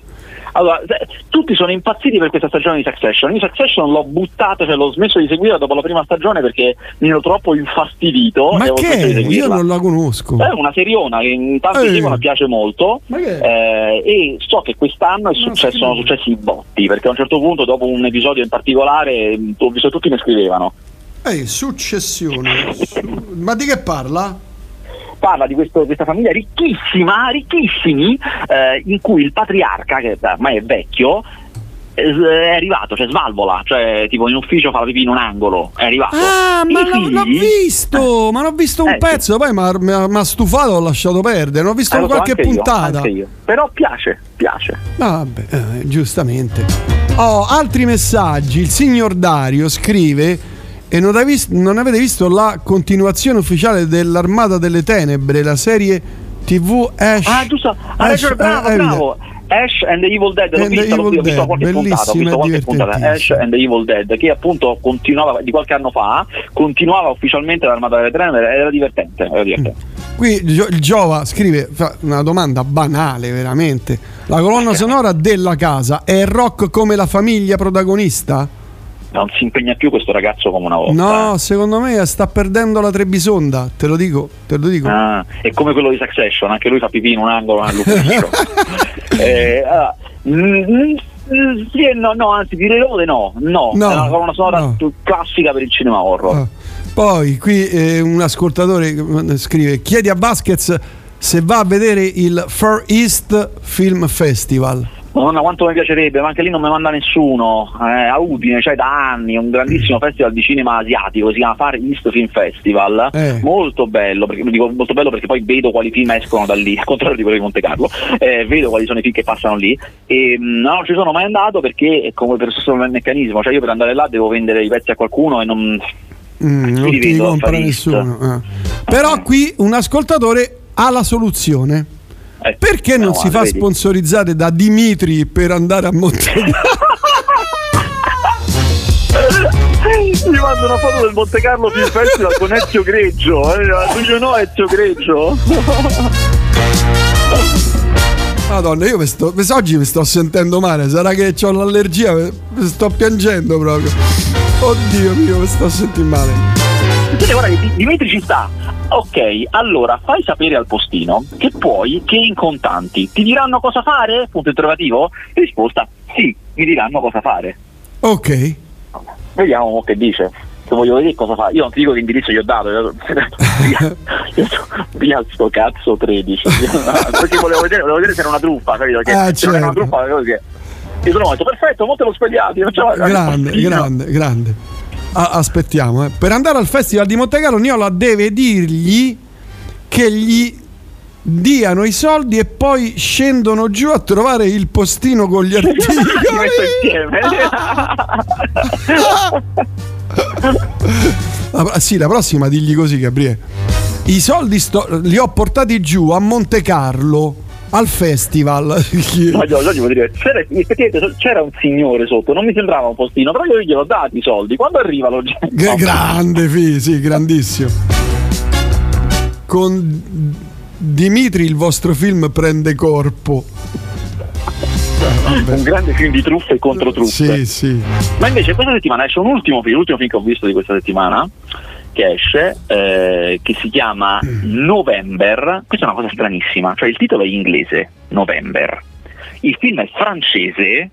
Allora, se- tutti sono impazziti per questa stagione di Succession. Io Succession l'ho buttata, cioè l'ho smesso di seguire dopo la prima stagione perché mi ero troppo infastidito. Ma e che? Io non la conosco. È una seriona che in tanti Eh. seguono piace molto Ma che? eh, e so che quest'anno è successo- sono successi i botti perché a un certo punto dopo un episodio in particolare ho visto tutti mi scrivevano Ehi, successione. Su- Ma di che parla? Parla di questo- questa famiglia ricchissima, ricchissimi, eh, in cui il patriarca, che ormai è vecchio, eh, è arrivato, cioè svalvola, cioè tipo in ufficio fa la pipì in un angolo, è arrivato. Ah, I ma l'ho, l'ho figli- visto, ma l'ho visto un Eh, sì. pezzo, poi mi ha stufato, ho lasciato perdere, non ho visto Eh, so, qualche puntata. io. Però piace, piace. Ah, Vabbè, eh, giustamente. Ho altri messaggi. Il signor Dario scrive: E non, vis- non avete visto la continuazione ufficiale dell'Armata delle Tenebre, la serie TV Ash? Ah, giusto, ha Ash- ragione, bravo, eh, eh, bravo. Ash and the Evil Dead, l'ho vista, l'ho ho visto qualche puntata, ho visto qualche puntata, Ash and the Evil Dead, che appunto continuava, di qualche anno fa, continuava ufficialmente l'Armata delle Tenebre, era divertente, era divertente. Qui Gio- il Giova scrive una domanda banale, veramente. La colonna sonora della casa è rock come la famiglia protagonista? Non si impegna più questo ragazzo come una volta. No, secondo me sta perdendo la Trebisonda, te lo dico, te lo dico. Ah, è come quello di Succession, anche lui fa pipì in un angolo nell'ufficio. (laughs) eh, allora, mm, mm, sì no, no, anzi direi di no, no, No, è una colonna sonora no. classica per il cinema horror. Ah. Poi qui eh, un ascoltatore scrive: Chiedi a Vasquez se va a vedere il Far East Film Festival. Madonna quanto mi piacerebbe, ma anche lì non mi manda nessuno. Eh, a Udine, cioè da anni, un grandissimo festival di cinema asiatico, si chiama Far East Film Festival. Eh. Molto bello, perché, dico molto bello perché poi vedo quali film escono da lì, al contrario di quello di Monte Carlo, eh, vedo quali sono i film che passano lì. E mh, no, non ci sono mai andato perché è come per lo stesso meccanismo, cioè io per andare là devo vendere i pezzi a qualcuno e non. Mm, non ti vedo compra nessuno. eh. Però qui un ascoltatore ha la soluzione. Eh, Perché non no, si fa vedi? sponsorizzare da Dimitri per andare a Monte Mi (laughs) mando una foto del Monte Carlo Film Festival con Ezio Greggio. Eh, you know Ezio Greggio? Madonna, io mi sto, oggi mi sto sentendo male. Sarà che ho l'allergia, mi sto piangendo proprio. Oddio mio, mi sto sentendo male. Senti, guarda che Di- Dimitri ci sta. Ok, allora fai sapere al postino che puoi che in contanti. Ti diranno cosa fare? Punto interrogativo? Risposta: sì, mi diranno cosa fare. Ok. Vediamo mo che dice. Se voglio vedere cosa fa. Io non ti dico che indirizzo gli ho dato. Io, via, (laughs) io via sto cazzo 13. Perché volevo vedere, volevo vedere se era una truffa, capito? Che Ah, se era una certo. truffa, così. Io sono detto, perfetto, mo te lo svegliati. facciamo- (laughs) Grande, grande, grande. Ah, aspettiamo, eh. Per andare al Festival di Montecarlo, Niola deve dirgli che gli diano i soldi e poi scendono giù a trovare il postino con gli articoli. (laughs) La- sì, la prossima digli così, Gabriele. I soldi sto- li ho portati giù a Monte Carlo al festival. Ma io, io devo dire, c'era, effettivamente c'era un signore sotto, non mi sembrava un postino, però io glielo ho dati i soldi. Quando arriva lo gente. G- grande, fi, sì, grandissimo. Con Dimitri il vostro film prende corpo. un grande film di truffe e contro truffe. Sì, sì. Ma invece questa settimana esce un ultimo film, l'ultimo film che ho visto di questa settimana, che esce, eh, che si chiama November. Questa è una cosa stranissima, cioè il titolo è inglese, November. Il film è francese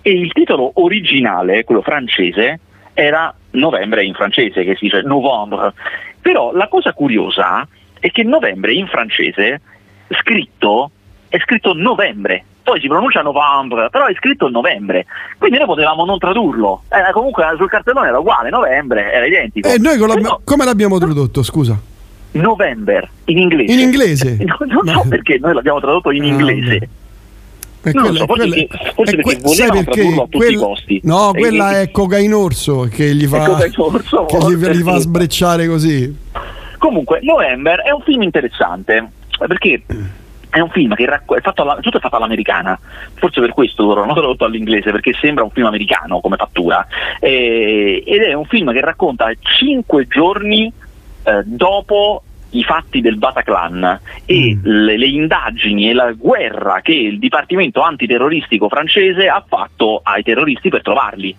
e il titolo originale, quello francese, era Novembre in francese, che si dice Novembre. Però la cosa curiosa è che Novembre in francese scritto è scritto novembre, poi si pronuncia novembre, però è scritto novembre, quindi noi potevamo non tradurlo, Eh, comunque sul cartellone era uguale, novembre, era identico. E noi con la- Però come l'abbiamo tradotto, scusa? November in inglese. In inglese? (laughs) No, non so (laughs) perché noi l'abbiamo tradotto in Ah, inglese. E Non lo quella- so, forse quella- perché- forse perché sai volevano tradurlo a tutti i costi. No, E- quella e- è cocainorso che gli fa, Cocainorso, che gli, gli fa sbrecciare così. Comunque, November è un film interessante perché è un film che racco- è fatto alla- tutto è fatto all'americana, forse per questo loro hanno tradotto all'inglese perché sembra un film americano come fattura. Eh, ed è un film che racconta cinque giorni eh, dopo i fatti del Bataclan e le, le indagini e la guerra che il Dipartimento antiterroristico francese ha fatto ai terroristi per trovarli.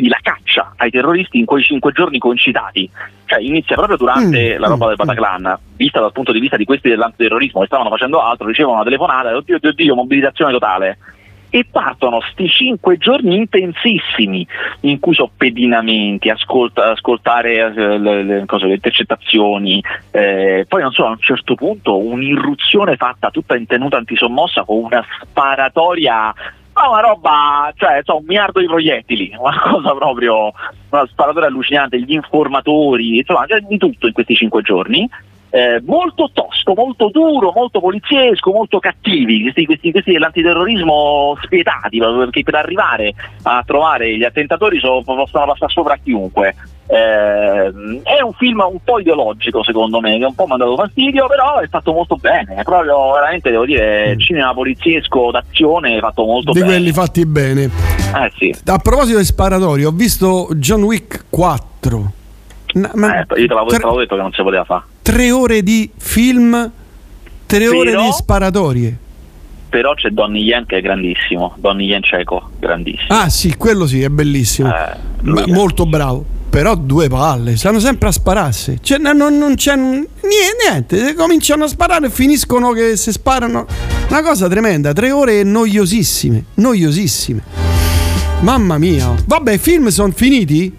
Quindi la caccia ai terroristi in quei cinque giorni concitati. Cioè inizia proprio durante Mm, la roba mm, del Bataclan, vista dal punto di vista di questi dell'antiterrorismo che stavano facendo altro, ricevono una telefonata oddio, oddio, oddio, mobilitazione totale. E partono sti cinque giorni intensissimi in cui so pedinamenti, ascolta- ascoltare eh, le, le- cose, le intercettazioni, eh, poi non so, a un certo punto un'irruzione fatta tutta in tenuta antisommossa con una sparatoria ma una roba, cioè so, un miliardo di proiettili, una (laughs) cosa proprio, una sparatoria allucinante, gli informatori, insomma, c'è di tutto in questi cinque giorni. Eh, molto tosco, molto duro, molto poliziesco, molto cattivi, questi, questi, questi dell'antiterrorismo spietati, perché per arrivare a trovare gli attentatori so- possono passare sopra a chiunque. Eh, è un film un po' ideologico secondo me, che un po' mi ha dato fastidio, però è fatto molto bene, è proprio veramente devo dire cinema poliziesco d'azione fatto molto di bene. quelli fatti bene. Eh sì. A proposito di sparatori, ho visto John Wick 4. Na- ma Eh, io te l'avevo, te tre, l'avevo detto che non si poteva fare. tre ore di film, tre ore Però- di sparatorie. Però c'è Donnie Yen che è grandissimo, Donnie Yen cieco, grandissimo. Ah sì, quello sì, è bellissimo. Eh, Ma- è- molto bravo. Però due palle, stanno sempre a spararsi. Cioè, no- non, non c'è niente, niente. Cominciano a sparare e finiscono che si sparano. Una cosa tremenda, tre ore noiosissime. Noiosissime. Mamma mia. Vabbè, i film sono finiti?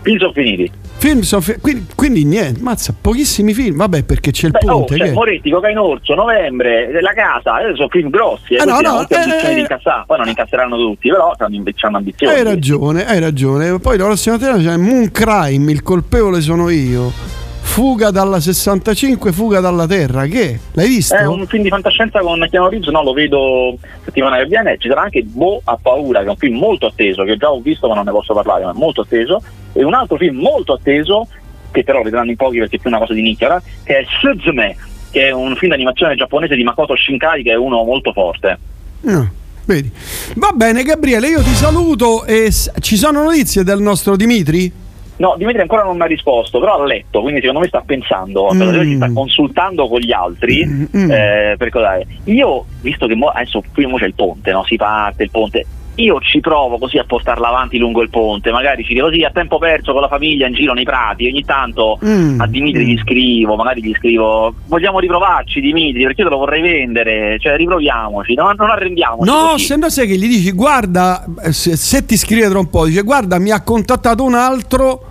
Film sono finiti. Film sono fi- quindi, quindi niente, mazza, pochissimi film. Vabbè, perché c'è il Beh, oh, ponte. cioè, che- Moretti, Cocaine Novembre, La Casa, eh, sono film grossi, eh, Eh, no, no, tutti eh, eh, incassare. Poi non incasseranno tutti, però hanno ambizioni. Hai ragione, hai ragione. Poi la prossima sera c'è Moon Crime, il colpevole sono io. Fuga dalla 65, fuga dalla terra. Che? L'hai visto? È un film di fantascienza con Keanu Reeves, no, lo vedo settimana che viene. Ci sarà anche Bo a paura, che è un film molto atteso, che già ho visto ma non ne posso parlare, ma è molto atteso. E un altro film molto atteso, che però vedranno in pochi perché è più una cosa di nicchia, che è Suzume, che è un film d'animazione giapponese di Makoto Shinkai, che è uno molto forte. No, vedi. Va bene, Gabriele, io ti saluto e ci sono notizie del nostro Dimitri? No, Dimitri ancora non mi ha risposto, però ha letto, quindi secondo me sta pensando, Mm. si sta consultando con gli altri. Mm, mm. eh, per cos'è. Io, visto che mo- adesso qui mo c'è il ponte, no? si parte il ponte, io ci provo così a portarla avanti lungo il ponte, magari ci dico così a tempo perso con la famiglia in giro nei prati, ogni tanto Mm. a Dimitri gli scrivo, magari gli scrivo vogliamo riprovarci Dimitri perché io te lo vorrei vendere, cioè riproviamoci, non, non arrendiamoci. No, così. se no sai che gli dici guarda, eh, se, se ti scrive tra un po', dice guarda mi ha contattato un altro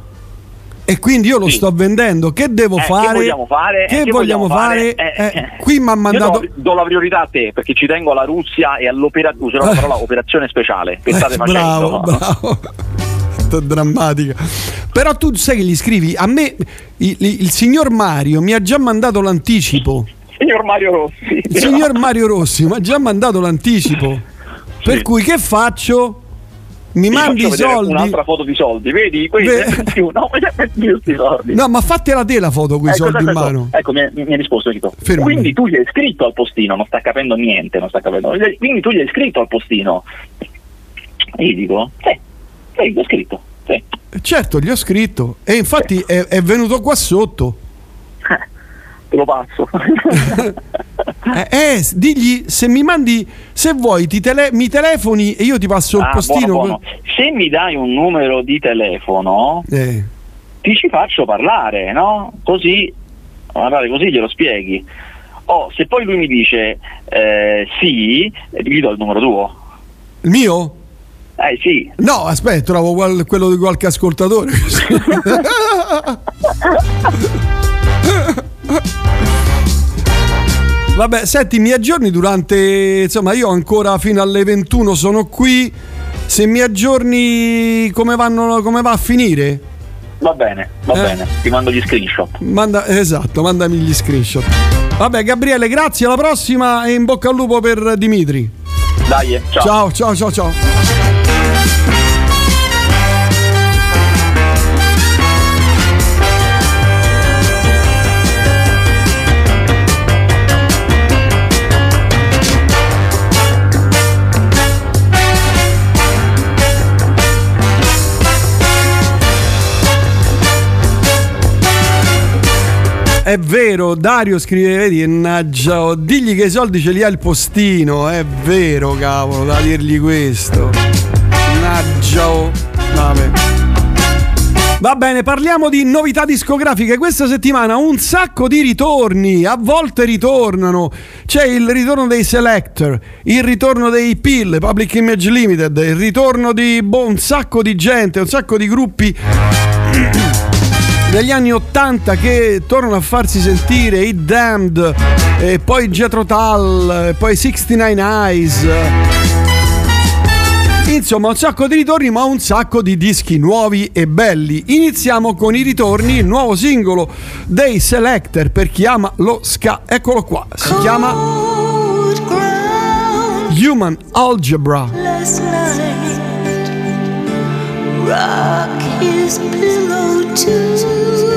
e quindi io lo Sì. sto vendendo, che devo Eh, fare? Che vogliamo fare? Che Eh, vogliamo fare? Eh, Eh, eh. qui mi ha mandato... Io do, la priorità a te perché ci tengo alla Russia e all'operazione, userò la parola (laughs) operazione speciale che state Eh, facendo. (laughs) bravo, bravo. Drammatica. Però tu sai che gli scrivi, a me il, il signor Mario mi ha già mandato l'anticipo. Signor Mario Rossi. Il signor Mario Rossi mi ha già mandato l'anticipo. (laughs) Per cui che faccio? Mi mandi i soldi. Un'altra foto di soldi, vedi? Più, no, soldi. No, ma fatela te la foto con i Ecco, soldi in ecco, mano. Ecco, mi, ha risposto. Fermo. Quindi tu gli hai scritto al postino, non sta capendo niente, non sta capendo. Quindi tu gli hai scritto al postino. E gli dico, sì, sì, gli ho scritto. Sì. Eh, Certo, gli ho scritto. E infatti è, è venuto qua sotto. Te lo passo. (laughs) Eh, eh, digli se mi mandi, se vuoi, ti tele- mi telefoni e io ti passo il Ah, postino. buono, buono. Se mi dai un numero di telefono, Eh, ti ci faccio parlare, no? Così, guardate, così glielo spieghi. Oh, se poi lui mi dice eh, sì, gli do il numero tuo. il mio? Eh sì, No, aspetta, trovo qual- quello di qualche ascoltatore. (laughs) (laughs) Vabbè, senti, mi aggiorni durante. Insomma, io ancora fino alle 21 sono qui. Se mi aggiorni come, vanno, come va a finire? va bene, va Eh. bene, ti mando gli screenshot. Manda, esatto, mandami gli screenshot. Vabbè, Gabriele, grazie, alla prossima e in bocca al lupo per Dimitri. Dai, ciao. Ciao, ciao, ciao, ciao. È vero, Dario scrive, vedi, mannaggia, oh, digli che i soldi ce li ha il postino, è vero, cavolo, da dirgli questo. Mannaggia, oh. vabbè. Va bene, parliamo di novità discografiche. Questa settimana un sacco di ritorni, a volte ritornano. C'è il ritorno dei Selector, il ritorno dei Pill, Public Image Limited, il ritorno di boh, un sacco di gente, un sacco di gruppi degli anni 80 che tornano a farsi sentire i Damned e poi Jetro Tull e poi 69 Eyes. Insomma un sacco di ritorni ma un sacco di dischi nuovi e belli. Iniziamo con i ritorni il nuovo singolo dei Selector per chi ama lo ska. Eccolo qua si chiama Human Algebra. Rock his pillow too.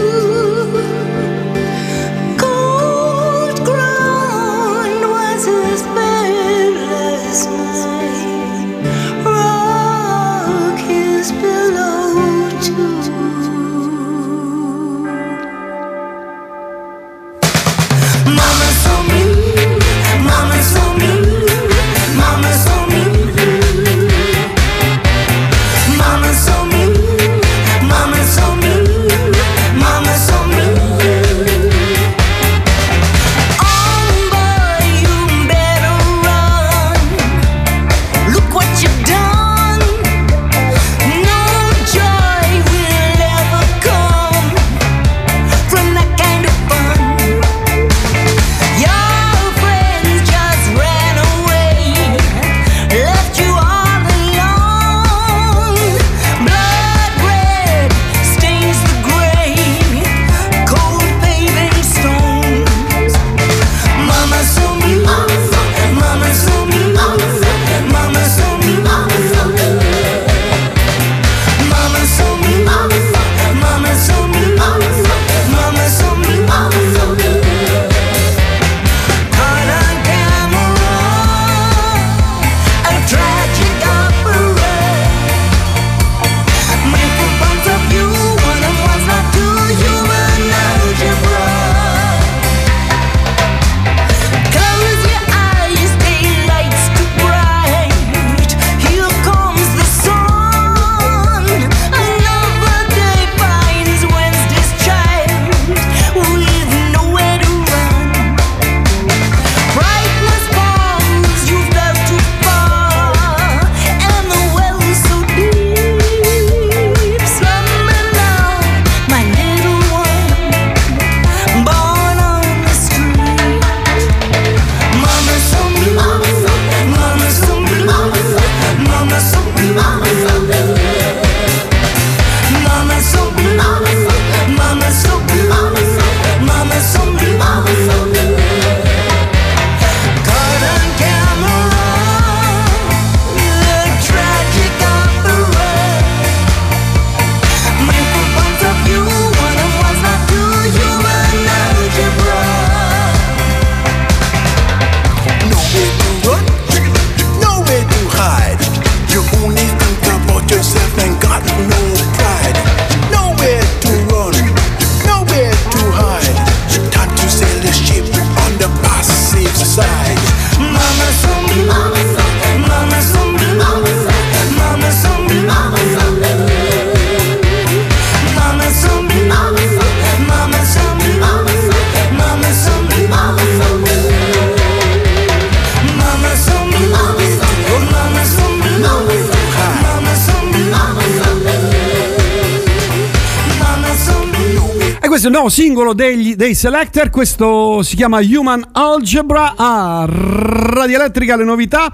dei Selector, questo si chiama Human Algebra a ah, Radio Elettrica le novità,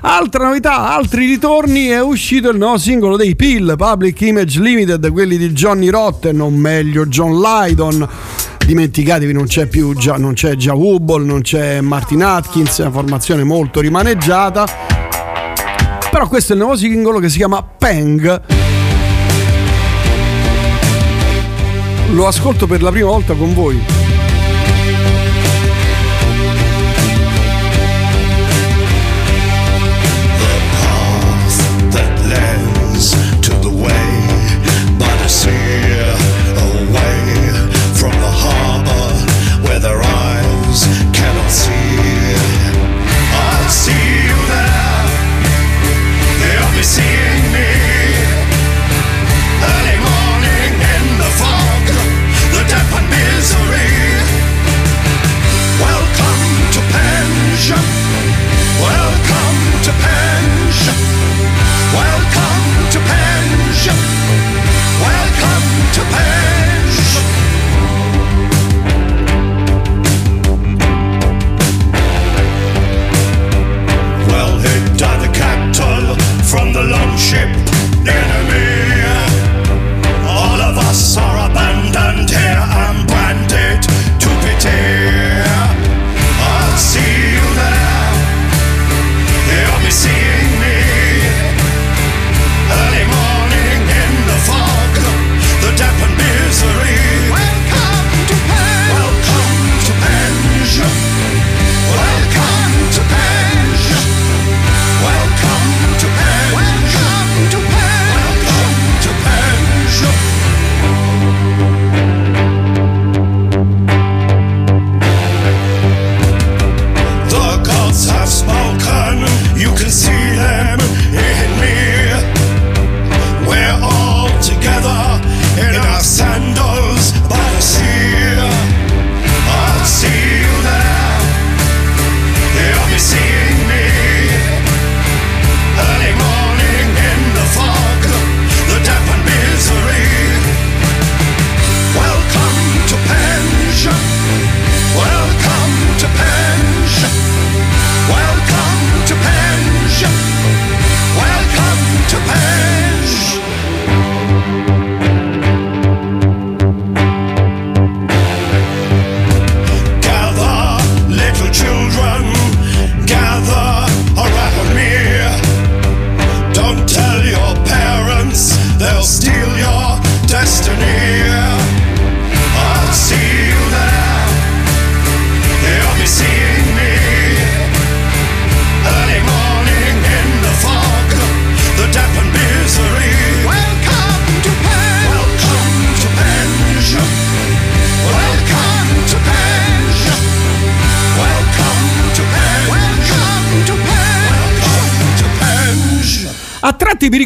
altra novità, altri ritorni, è uscito il nuovo singolo dei Pill, Public Image Limited, quelli di Johnny Rotten, non meglio John Lydon dimenticatevi non c'è più già, non c'è già Wubble, non c'è Martin Atkins, è una formazione molto rimaneggiata. Però questo è il nuovo singolo che si chiama Peng lo ascolto per la prima volta con voi.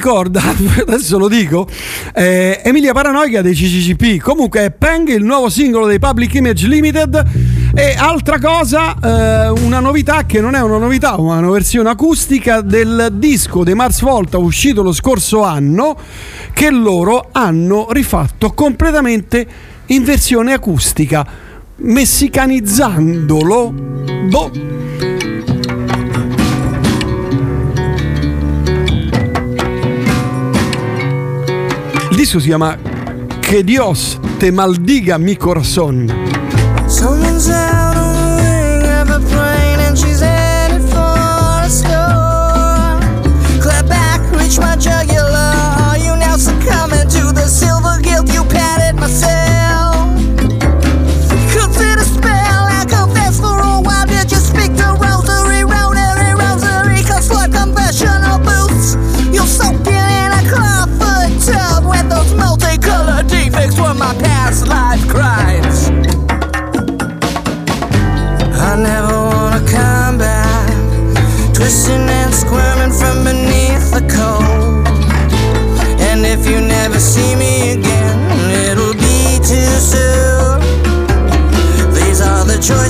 ricorda, (laughs) adesso lo dico, eh, Emilia Paranoica dei CCCP. Comunque è Peng, il nuovo singolo dei Public Image Limited. E altra cosa, eh, una novità che non è una novità, ma una versione acustica del disco dei Mars Volta uscito lo scorso anno, che loro hanno rifatto completamente in versione acustica, messicanizzandolo. Boh disco se llama Que Dios te maldiga mi corazón.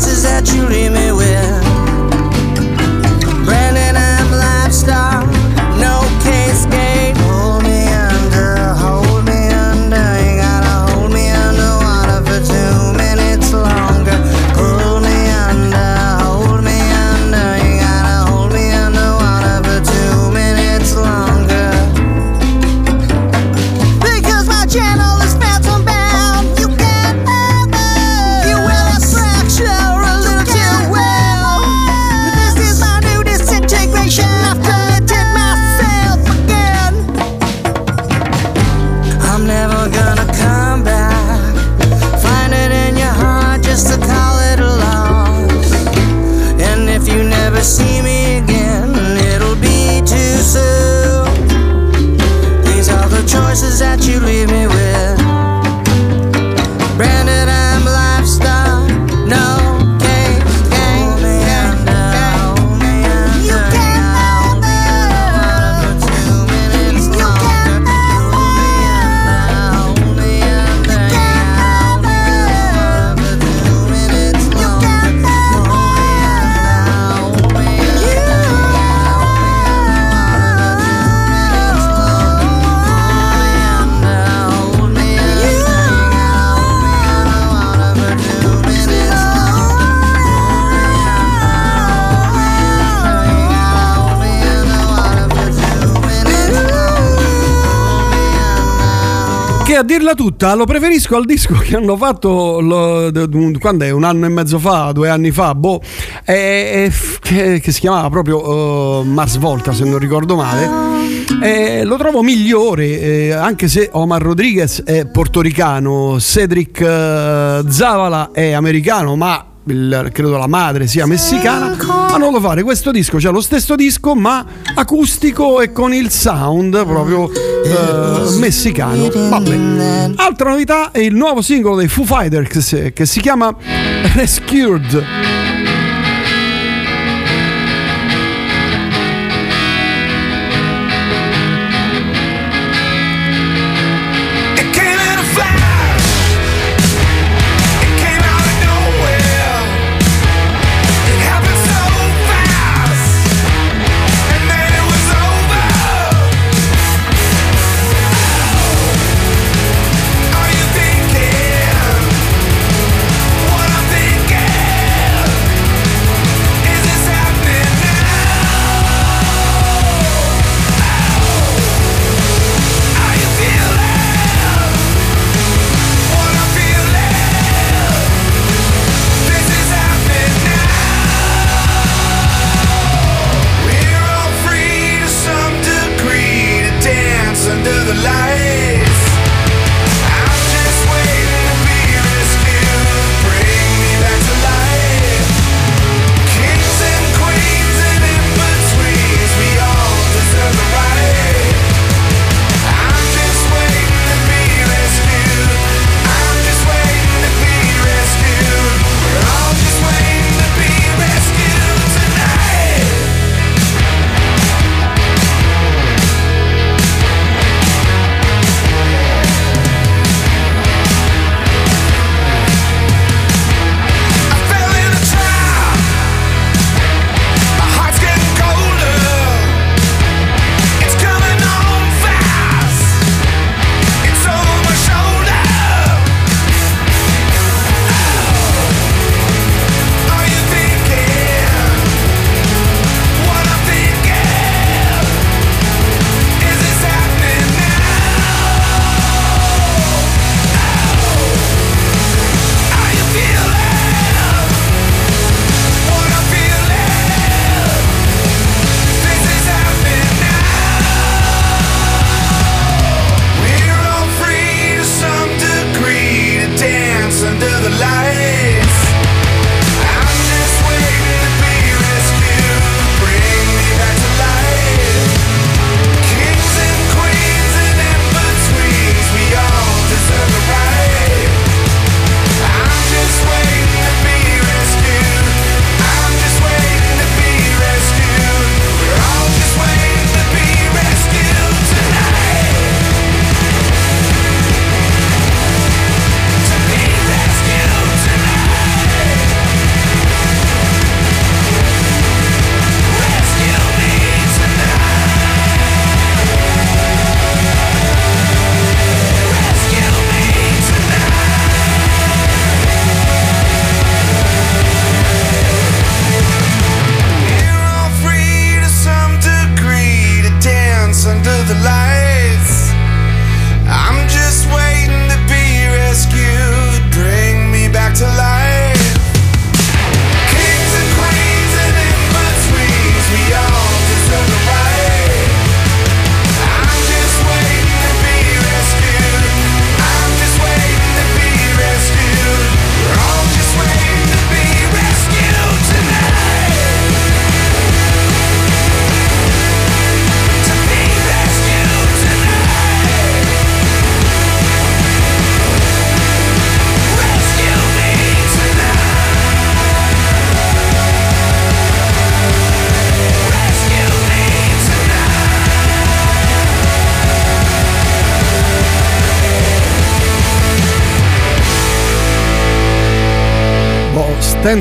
is that you remember. Dirla tutta lo preferisco al disco che hanno fatto lo- quando è un anno e mezzo fa, due anni fa, boh, eh, eh, che, che si chiamava proprio eh, Mars Volta se non ricordo male. Eh, lo trovo migliore, eh, anche se Omar Rodriguez è portoricano, Cedric eh, Zavala è americano, ma il- credo la madre sia messicana. Hanno voluto fare questo disco, cioè lo stesso disco, ma acustico e con il sound proprio eh, messicano. Vabbè. Altra novità è il nuovo singolo dei Foo Fighters che si chiama Rescued.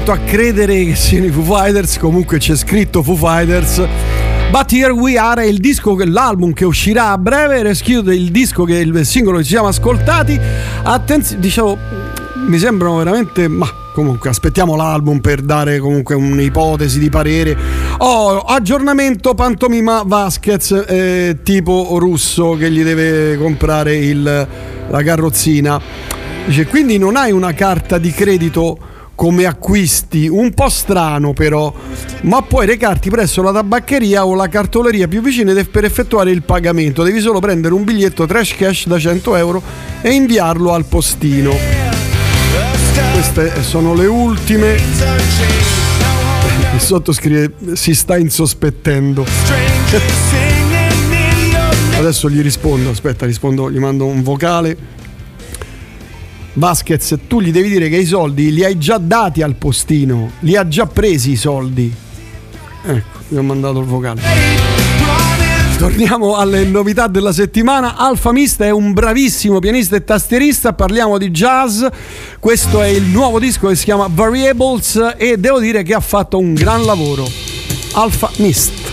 Stento a credere che siano i Foo Fighters, comunque c'è scritto Foo Fighters. But Here We Are è il disco l'album che uscirà a breve, Rescue il disco che il singolo che ci siamo ascoltati. Attenzione, diciamo, mi sembrano veramente. Ma comunque aspettiamo l'album per dare comunque un'ipotesi di parere. Oh, aggiornamento pantomima Vasquez, eh, tipo russo che gli deve comprare il la carrozzina. Dice, quindi non hai una carta di credito come acquisti, un po' strano però, ma puoi recarti presso la tabaccheria o la cartoleria più vicina per effettuare il pagamento. Devi solo prendere un biglietto trash cash da 100 euro e inviarlo al postino. Queste sono le ultime. Il sottoscrive si sta insospettendo. Adesso gli rispondo, aspetta, rispondo, gli mando un vocale. Vasquez, tu gli devi dire che i soldi li hai già dati al postino, li ha già presi i soldi. Ecco, gli ho mandato il vocale. Torniamo alle novità della settimana. Alfa Mista è un bravissimo pianista e tastierista. Parliamo di jazz. Questo è il nuovo disco che si chiama Variables e devo dire che ha fatto un gran lavoro. Alfa Mist.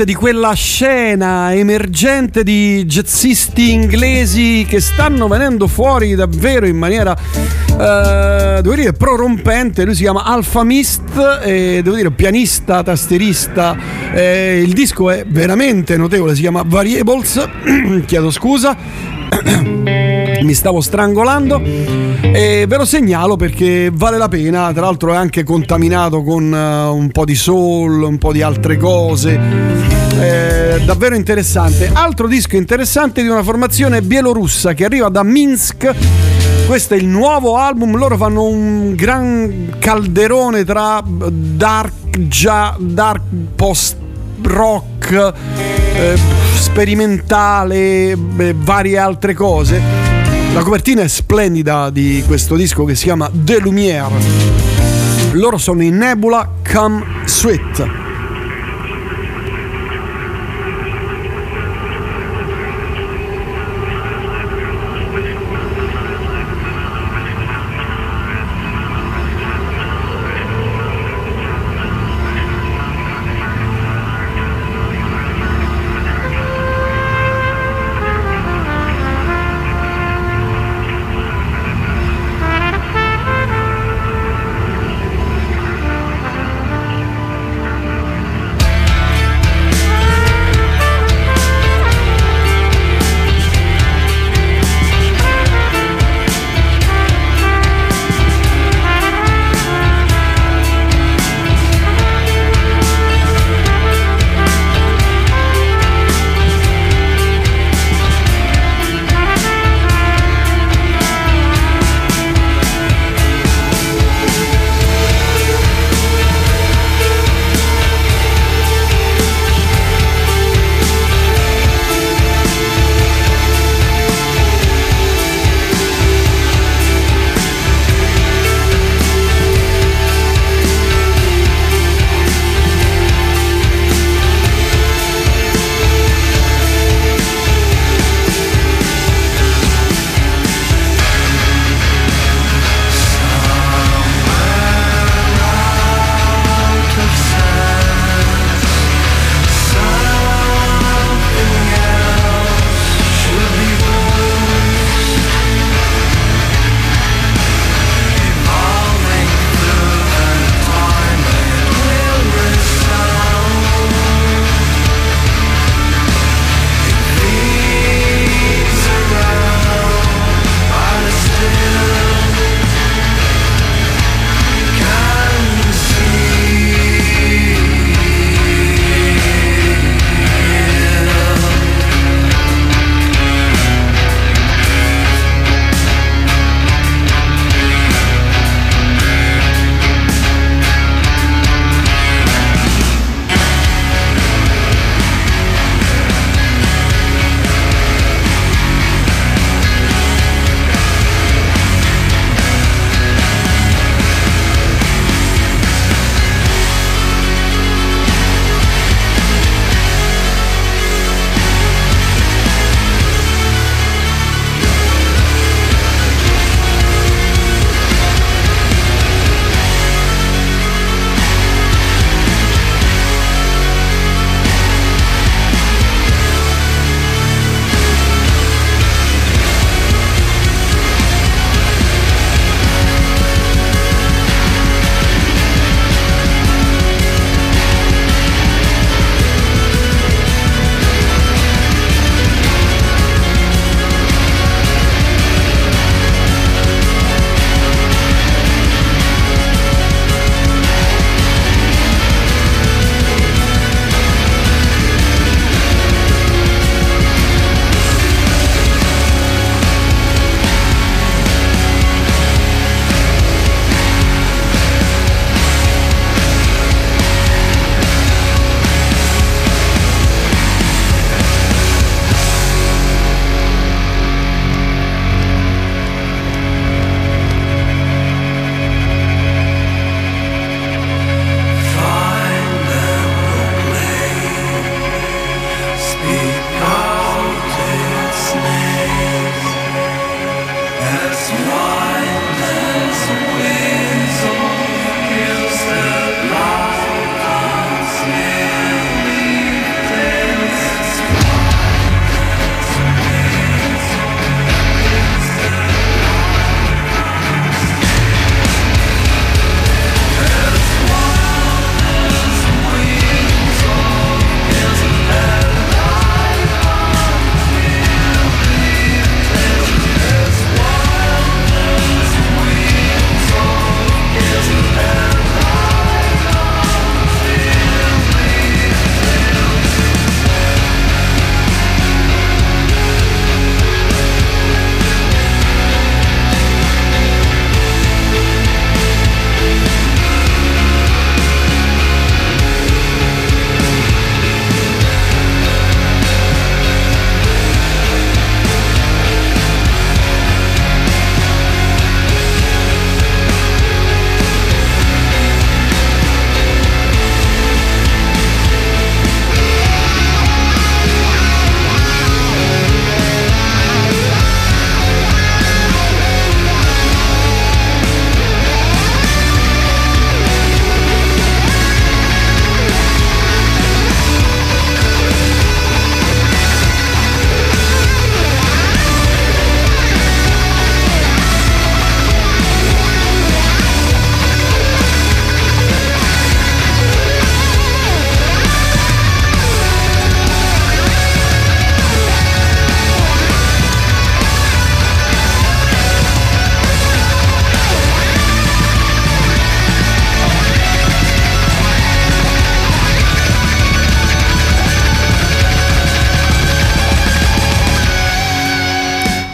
Parte di quella scena emergente di jazzisti inglesi che stanno venendo fuori davvero in maniera, eh, devo dire, prorompente. Lui si chiama Alpha Mist, e devo dire, pianista, tastierista. Eh, il disco è veramente notevole, si chiama Variables. (clears throat) Chiedo scusa. (clears throat) mi stavo strangolando e ve lo segnalo perché vale la pena tra l'altro è anche contaminato con uh, un po' di soul un po' di altre cose è davvero interessante altro disco interessante di una formazione bielorussa che arriva da Minsk questo è il nuovo album loro fanno un gran calderone tra dark già dark post rock eh, sperimentale e varie altre cose la copertina è splendida di questo disco che si chiama The Lumiere. Loro sono in Nebula Come Sweet.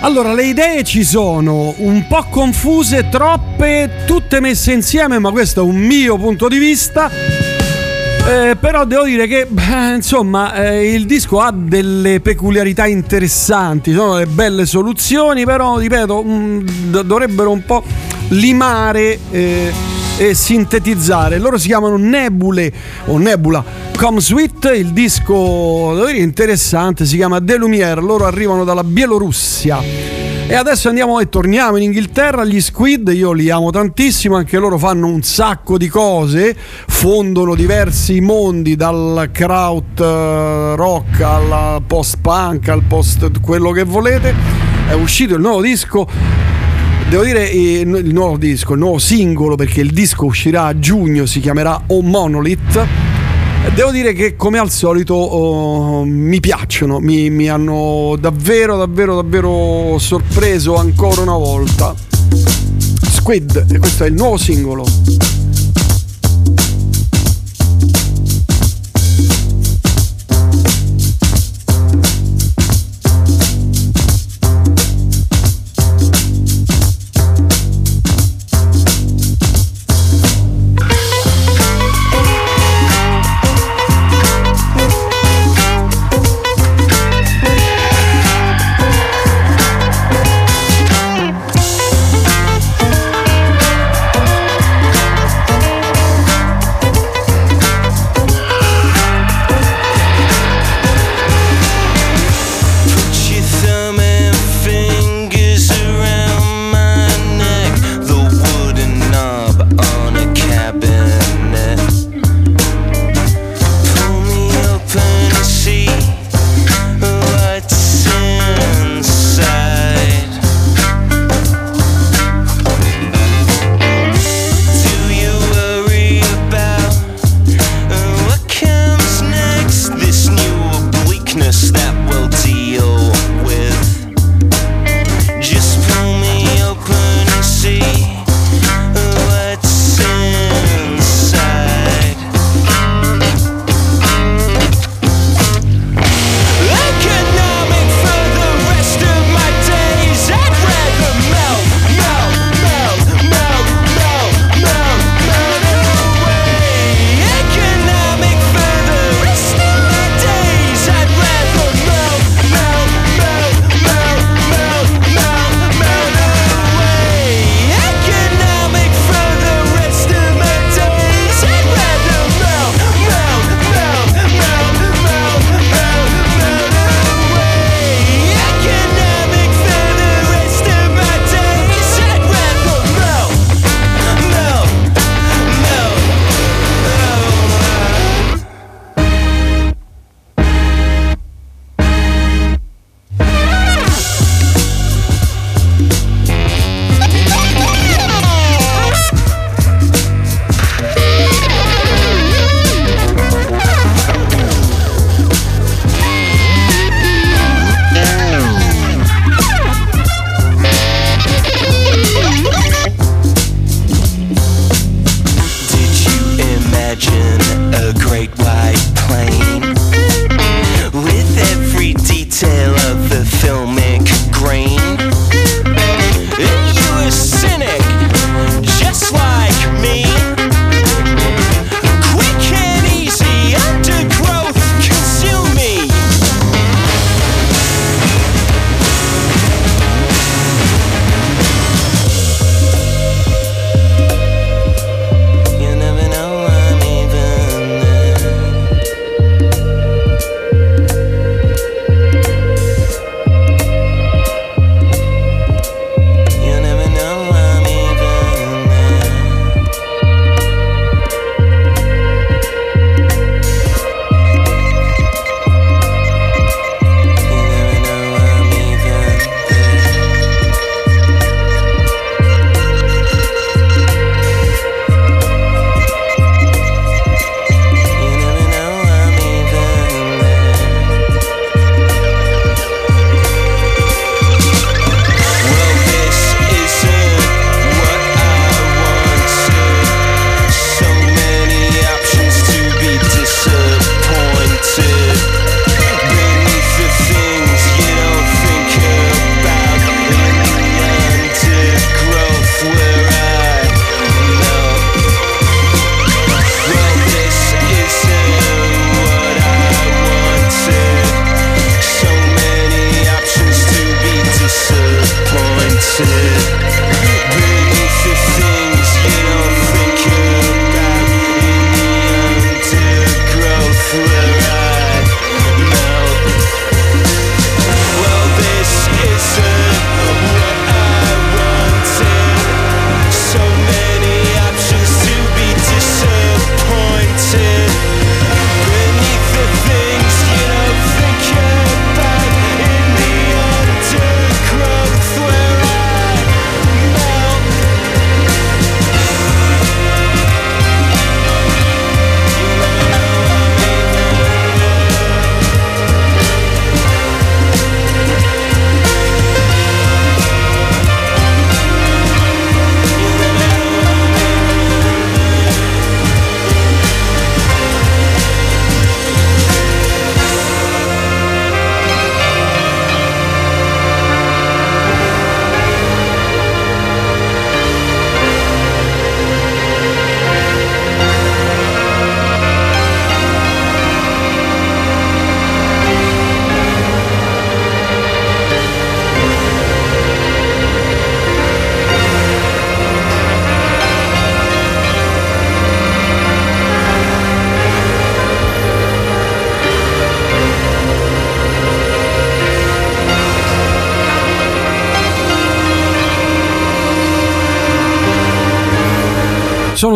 Allora, le idee ci sono, un po' confuse, troppe, tutte messe insieme, ma questo è un mio punto di vista. Eh, però devo dire che beh, insomma eh, il disco ha delle peculiarità interessanti, sono delle belle soluzioni, però ripeto mh, d- dovrebbero un po' limare eh, e sintetizzare. Loro si chiamano Nebule o Nebula Come Sweet, il disco dire, interessante, si chiama The Lumiere, loro arrivano dalla Bielorussia. E adesso andiamo e torniamo in Inghilterra. Gli Squid, io li amo tantissimo, anche loro fanno un sacco di cose, fondono diversi mondi, dal kraut eh, rock al post punk, al post quello che volete. È uscito il nuovo disco. Devo dire eh, il nuovo disco, il nuovo singolo, perché il disco uscirà a giugno, si chiamerà O Monolith. Devo dire che come al solito oh, mi piacciono, mi, mi hanno davvero, davvero, davvero sorpreso ancora una volta. Squid, questo è il nuovo singolo.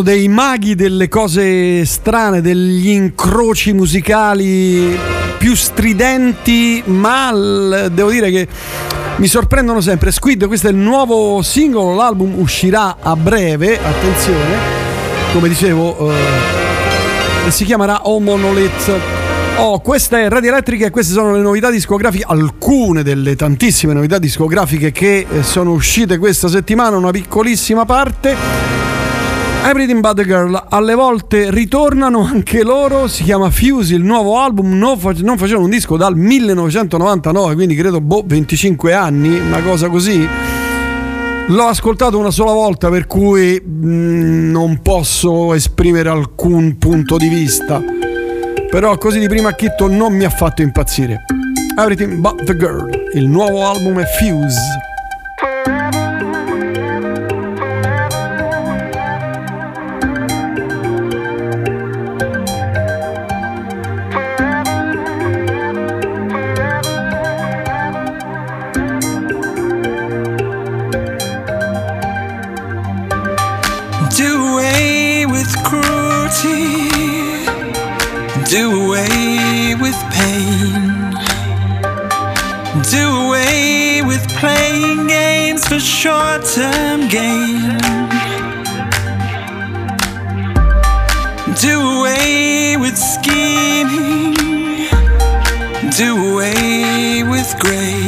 Sono dei maghi delle cose strane, degli incroci musicali più stridenti, ma devo dire che mi sorprendono sempre. Squid, questo è il nuovo singolo, l'album uscirà a breve, attenzione, come dicevo, eh, si chiamerà Oh Monolith. Oh, questa è Radio Elettrica e queste sono le novità discografiche, alcune delle tantissime novità discografiche che eh, sono uscite questa settimana, una piccolissima parte. Everything But The Girl alle volte ritornano anche loro, si chiama Fuse, il nuovo album, non, fac- non facevano un disco dal 1999, quindi credo boh, 25 anni, una cosa così. L'ho ascoltato una sola volta per cui mm, non posso esprimere alcun punto di vista, però così di prima acchitto non mi ha fatto impazzire. Everything But The Girl, il nuovo album è Fuse. Games short term gain. Do away with scheming. Do away with grey.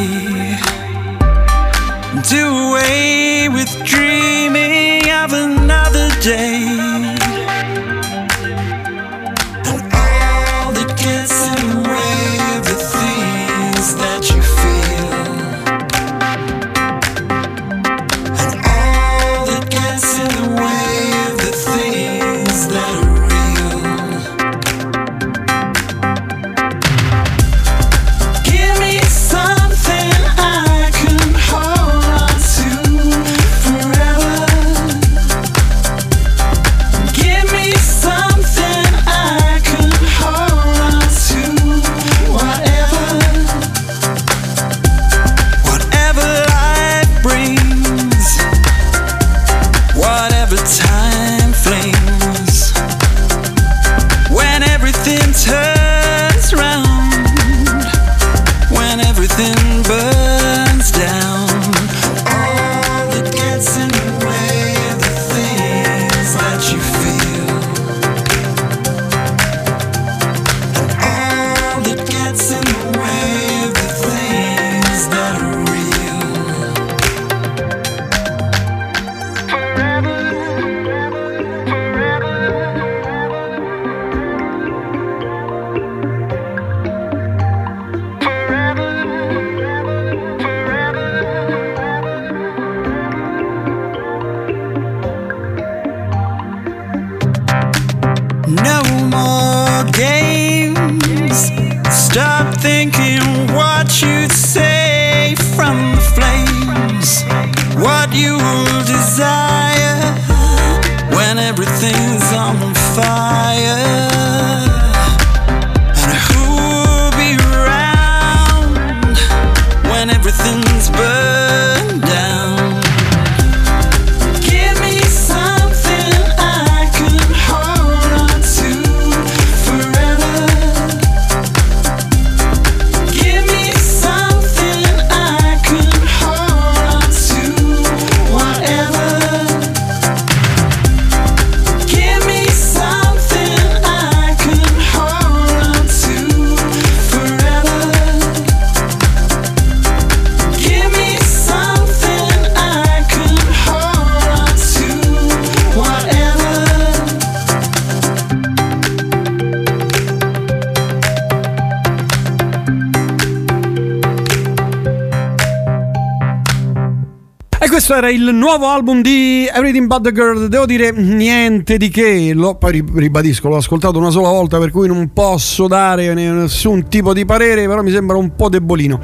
Questo era il nuovo album di Everything But The Girl. Devo dire niente di che. L'ho, poi ri- ribadisco, l'ho ascoltato una sola volta, per cui non posso dare ne- nessun tipo di parere. Però mi sembra un po' debolino.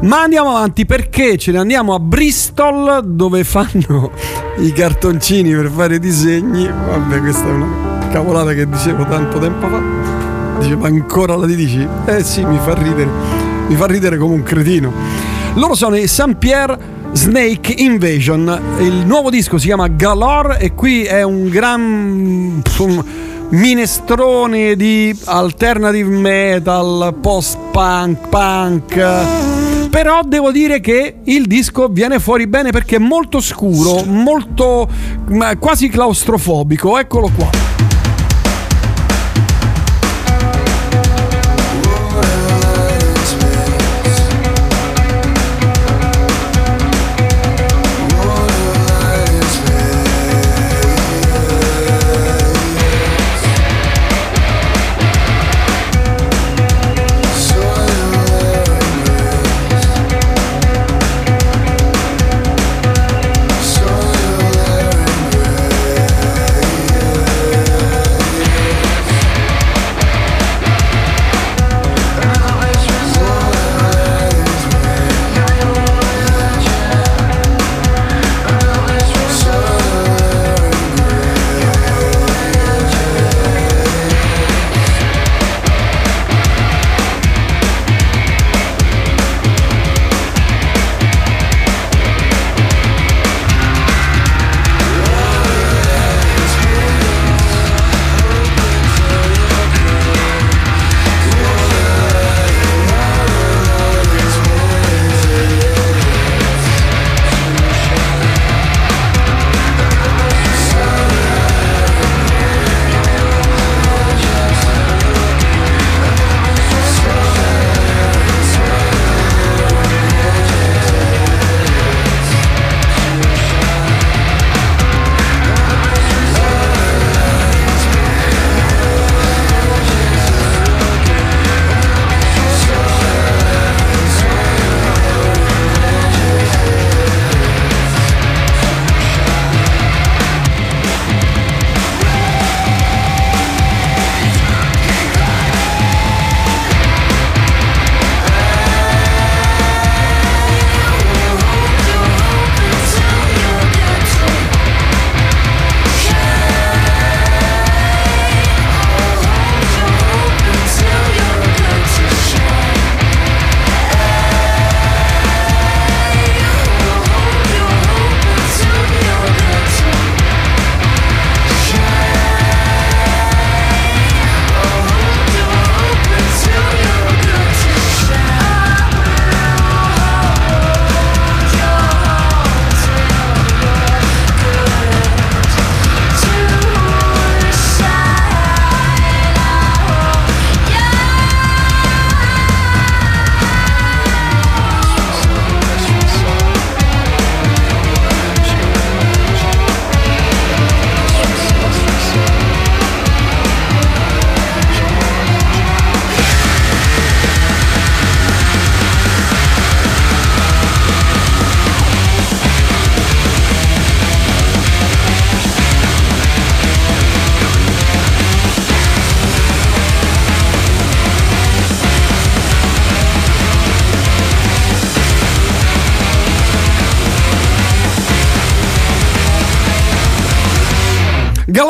Ma andiamo avanti perché ce ne andiamo a Bristol dove fanno i cartoncini per fare i disegni. Vabbè, questa è una cavolata che dicevo tanto tempo fa. Dice, ancora la dici? Eh sì, mi fa ridere. Mi fa ridere come un cretino. Loro sono i Saint Pierre Snake Invasion. Il nuovo disco si chiama Galore e qui è un gran minestrone di alternative metal, post-punk, punk. Però devo dire che il disco viene fuori bene perché è molto scuro, molto quasi claustrofobico. Eccolo qua.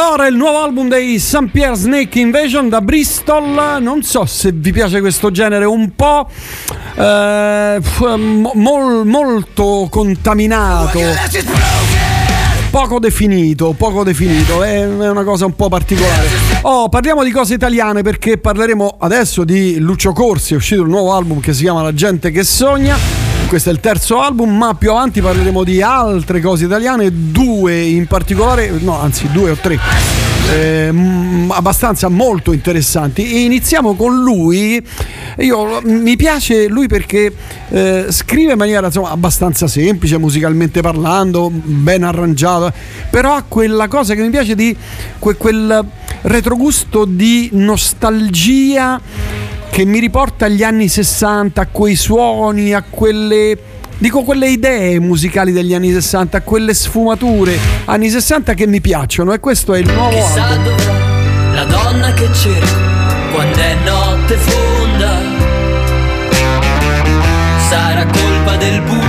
Galore è il nuovo album dei St. Pierre Snake Invasion da Bristol. Non so se vi piace questo genere, un po' eh, mo- mol- molto contaminato. Poco definito, poco definito, è è una cosa un po' particolare. Oh, parliamo di cose italiane perché parleremo adesso di Lucio Corsi, è uscito un nuovo album che si chiama La gente che sogna. Questo è il terzo album, ma più avanti parleremo di altre cose italiane, due in particolare, no, anzi due o tre. eh, abbastanza molto interessanti e iniziamo con lui io mi piace lui perché eh, scrive in maniera insomma, abbastanza semplice musicalmente parlando ben arrangiato però ha quella cosa che mi piace di que- quel retrogusto di nostalgia che mi riporta agli anni 60 a quei suoni a quelle Dico quelle idee musicali degli anni 60, quelle sfumature anni 60 che mi piacciono e questo è il nuovo Chissà album. dov'è la donna che cerco quando è notte fonda. Sarà colpa del buio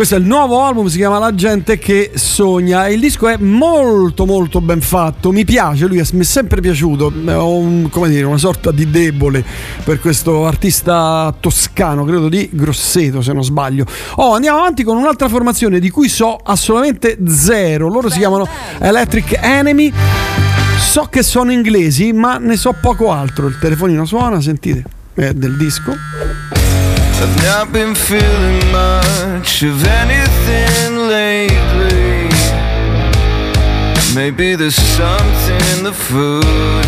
Questo è il nuovo album, si chiama La gente che sogna. Il disco è molto molto ben fatto, mi piace, lui è- mi è sempre piaciuto. Ho un- come dire, una sorta di debole per questo artista toscano, credo di Grosseto se non sbaglio. Oh, andiamo avanti con un'altra formazione di cui so assolutamente zero. Loro si chiamano Electric Enemy. So che sono inglesi, ma ne so poco altro. Il telefonino suona, sentite, è del disco. I've not been feeling much of anything lately. Maybe there's something in the food.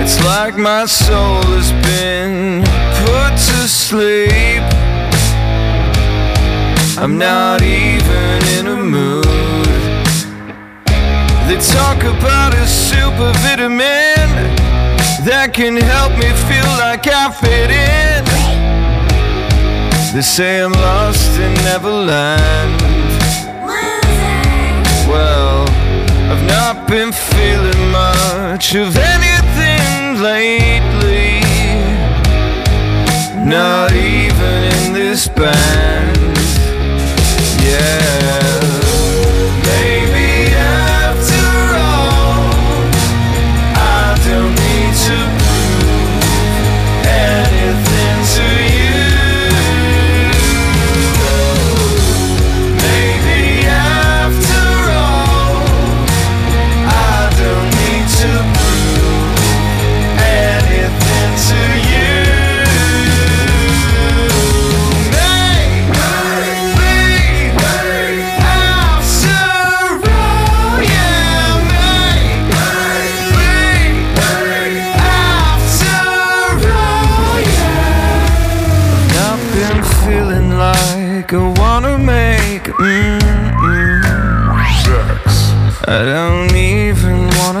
It's like my soul has been put to sleep. I'm not even in a mood. They talk about a super vitamin that can help me feel like I fit in. They say I'm lost in Neverland. Well, I've not been feeling much of anything lately. Not even in this band. Yeah.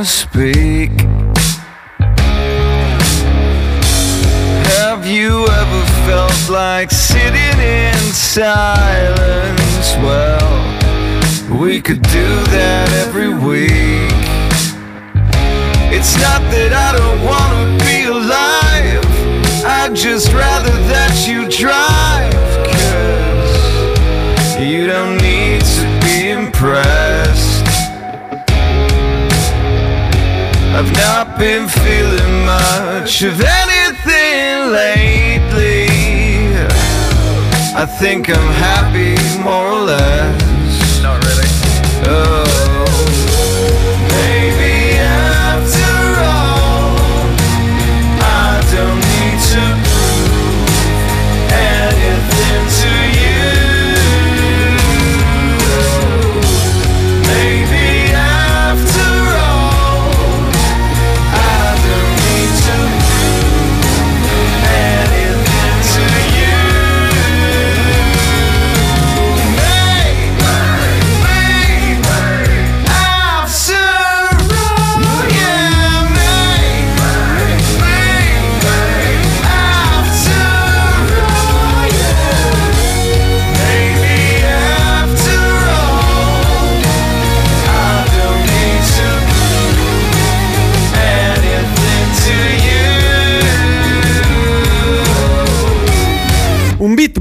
Speak. Have you ever felt like sitting in silence? Well, we could do that every week. It's not that I don't wanna much of anything lately. I think I'm happy, more or less.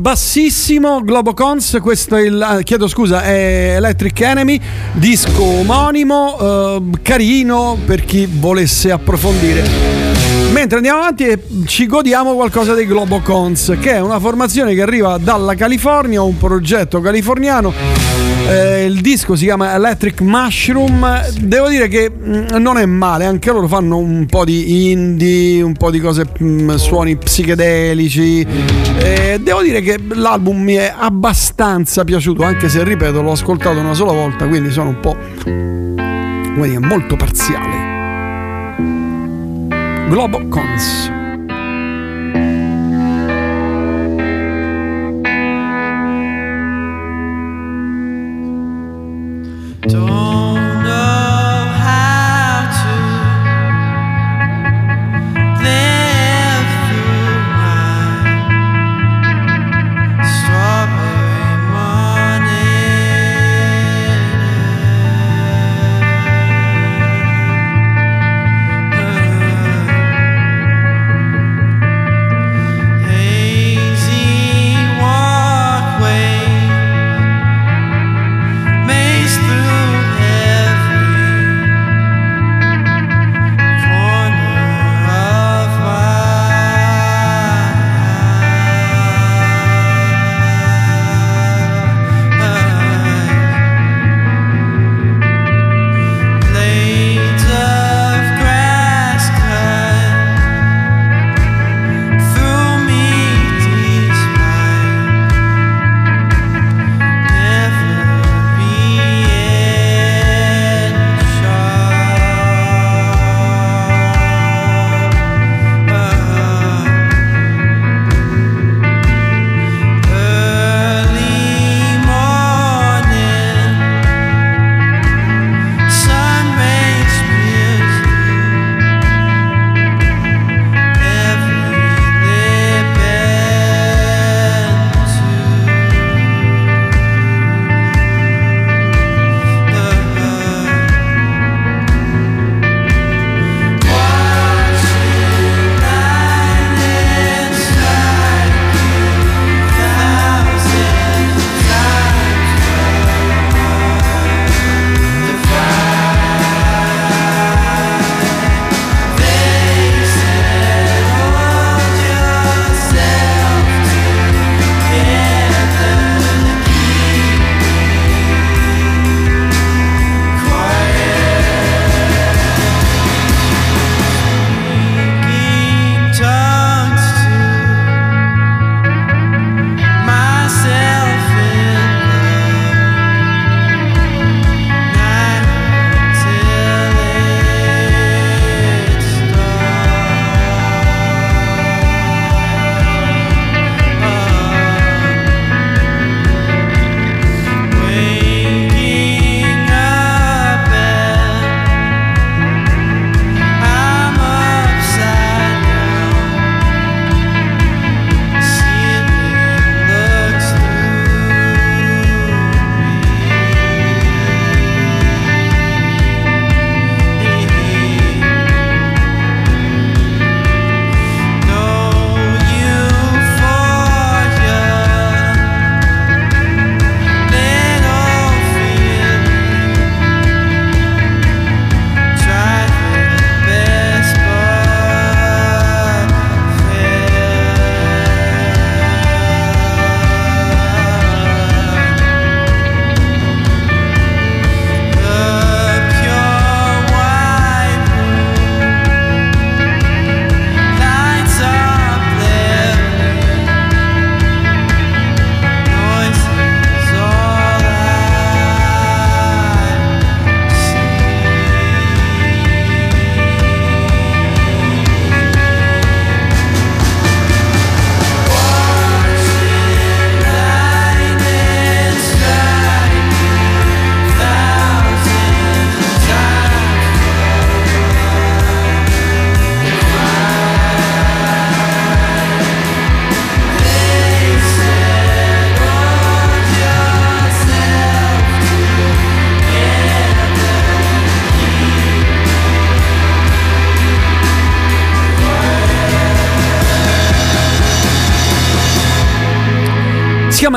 Bassissimo, Globocons, questo è il, ah, chiedo scusa, è Electric Enemy, disco omonimo, eh, carino per chi volesse approfondire. Mentre andiamo avanti e ci godiamo qualcosa dei Globocons, che è una formazione che arriva dalla California, un progetto californiano. Eh, il disco si chiama Electric Mushroom. Devo dire che mm, non è male, anche loro fanno un po' di indie, un po' di cose, mm, suoni psichedelici. Eh, devo dire che l'album mi è abbastanza piaciuto, anche se ripeto, l'ho ascoltato una sola volta, quindi sono un po' come dire, molto parziale. Globocons. Don't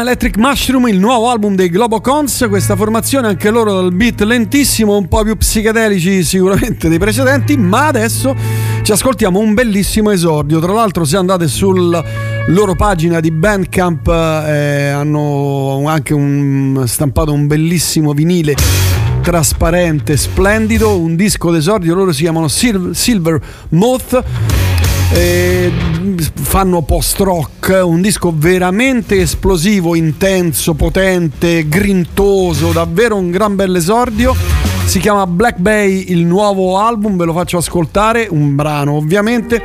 Electric Mushroom, il nuovo album dei Globocons. Questa formazione, anche loro dal beat lentissimo, un po' più psichedelici sicuramente dei precedenti. Ma adesso ci ascoltiamo un bellissimo esordio. Tra l'altro, se andate sulla loro pagina di Bandcamp, eh, hanno anche un, stampato un bellissimo vinile trasparente, splendido. Un disco d'esordio. Loro si chiamano Sil- Silver Moth. Eh, fanno post rock, un disco veramente esplosivo, intenso, potente, grintoso, davvero un gran bell'esordio. Si chiama Black Bay, il nuovo album, ve lo faccio ascoltare, un brano ovviamente,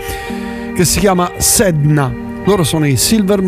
che si chiama Sedna. Loro sono i Silver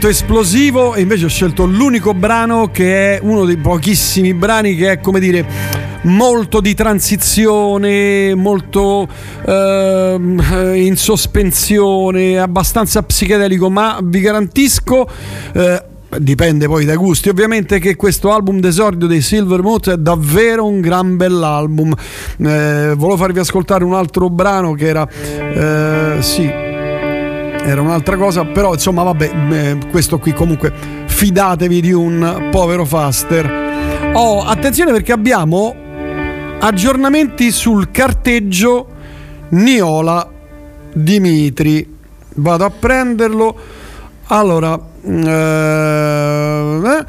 detto esplosivo e invece ho scelto l'unico brano che è uno dei pochissimi brani che è come dire molto di transizione, molto ehm, eh, in sospensione, abbastanza psichedelico, ma vi garantisco eh, Dipende poi dai gusti, ovviamente che questo album d'esordio dei Silvermouth è davvero un gran bell'album. Eh, volevo farvi ascoltare un altro brano che era eh, sì, era un'altra cosa, però insomma vabbè, eh, questo qui comunque fidatevi di un povero Faster. Oh, attenzione perché abbiamo aggiornamenti sul carteggio Niola Dimitri. Vado a prenderlo. Allora, eh,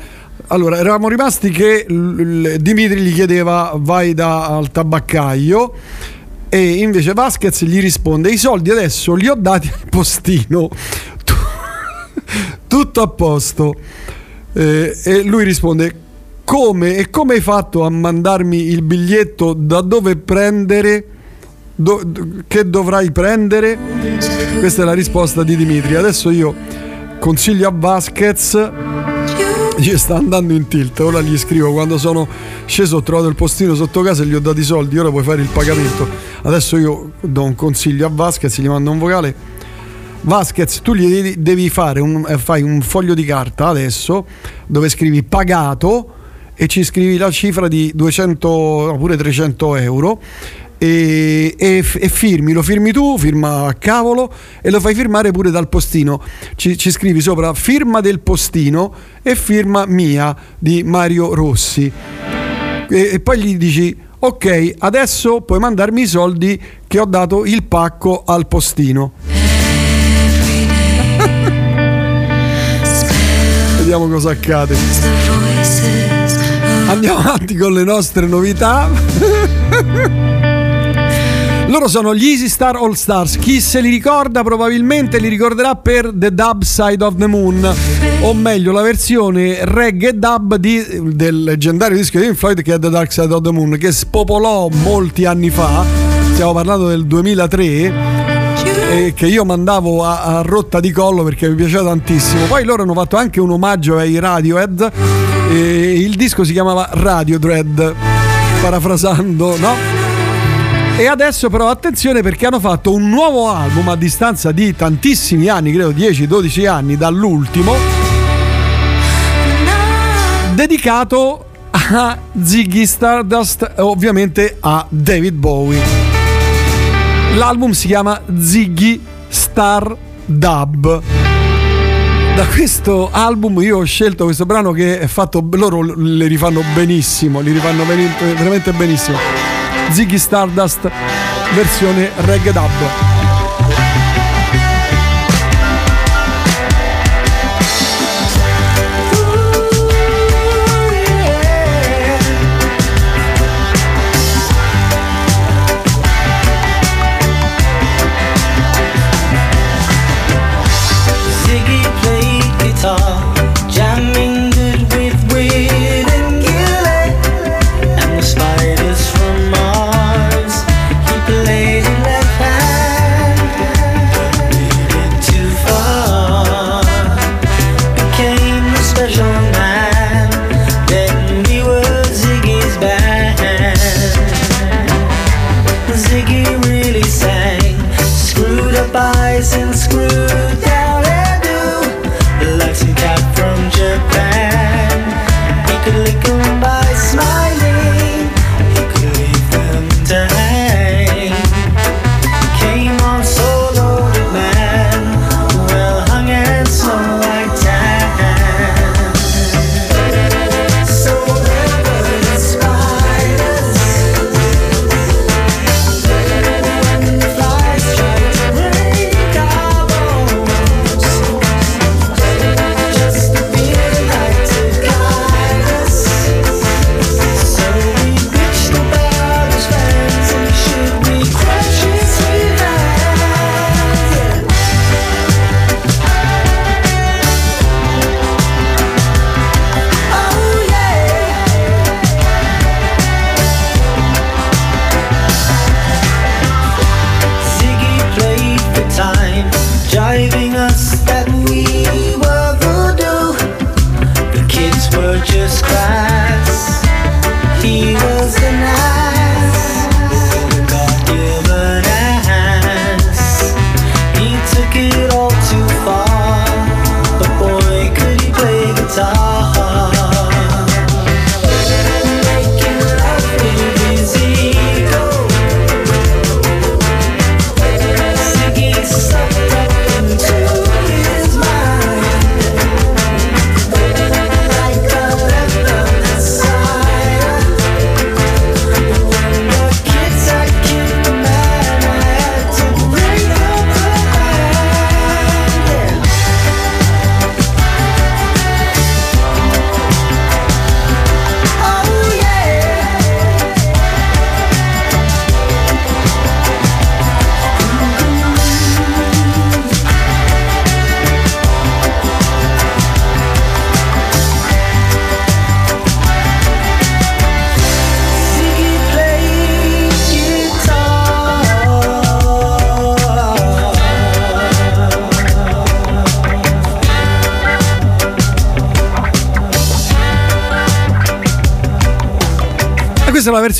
allora, eravamo rimasti che Dimitri gli chiedeva vai al tabaccaio e invece Vasquez gli risponde i soldi adesso li ho dati al postino. Tu- tutto a posto. Eh, e lui risponde come? E come hai fatto a mandarmi il biglietto? Da dove prendere? Do- che dovrai prendere? Questa è la risposta di Dimitri. Adesso io consiglio a Vasquez gli sta andando in tilt. Ora gli scrivo quando sono sceso ho trovato il postino sotto casa e gli ho dato i soldi ora puoi fare il pagamento. Adesso io do un consiglio a Vasquez gli mando un vocale. Vasquez tu gli devi, fare un, eh, fai un foglio di carta adesso dove scrivi pagato e ci scrivi la cifra di 200 oppure 300 euro e, e e firmi, lo firmi tu, firma a cavolo e lo fai firmare pure dal postino. Ci, ci scrivi sopra firma del postino e firma mia di Mario Rossi. E, e poi gli dici ok, adesso puoi mandarmi i soldi che ho dato il pacco al postino. (laughs) Vediamo cosa accade. Andiamo avanti con le nostre novità. (laughs) Loro sono gli Easy Star All Stars. Chi se li ricorda probabilmente li ricorderà per The Dub Side of the Moon, o meglio la versione reggae dub di- del leggendario disco di Pink Floyd che è The Dark Side of the Moon, che spopolò molti anni fa. Stiamo parlando del 2003 e che io mandavo a, a rotta di collo perché mi piaceva tantissimo. Poi loro hanno fatto anche un omaggio ai Radiohead il disco si chiamava Radio Dread, parafrasando, no? E adesso però attenzione perché hanno fatto un nuovo album a distanza di tantissimi anni, credo 10-12 anni dall'ultimo, dedicato a Ziggy Stardust, ovviamente a David Bowie. L'album si chiama Ziggy Star Dub. Da questo album io ho scelto questo brano che è fatto, loro le rifanno benissimo, li rifanno veramente benissimo. Ziggy Stardust versione reggae dub.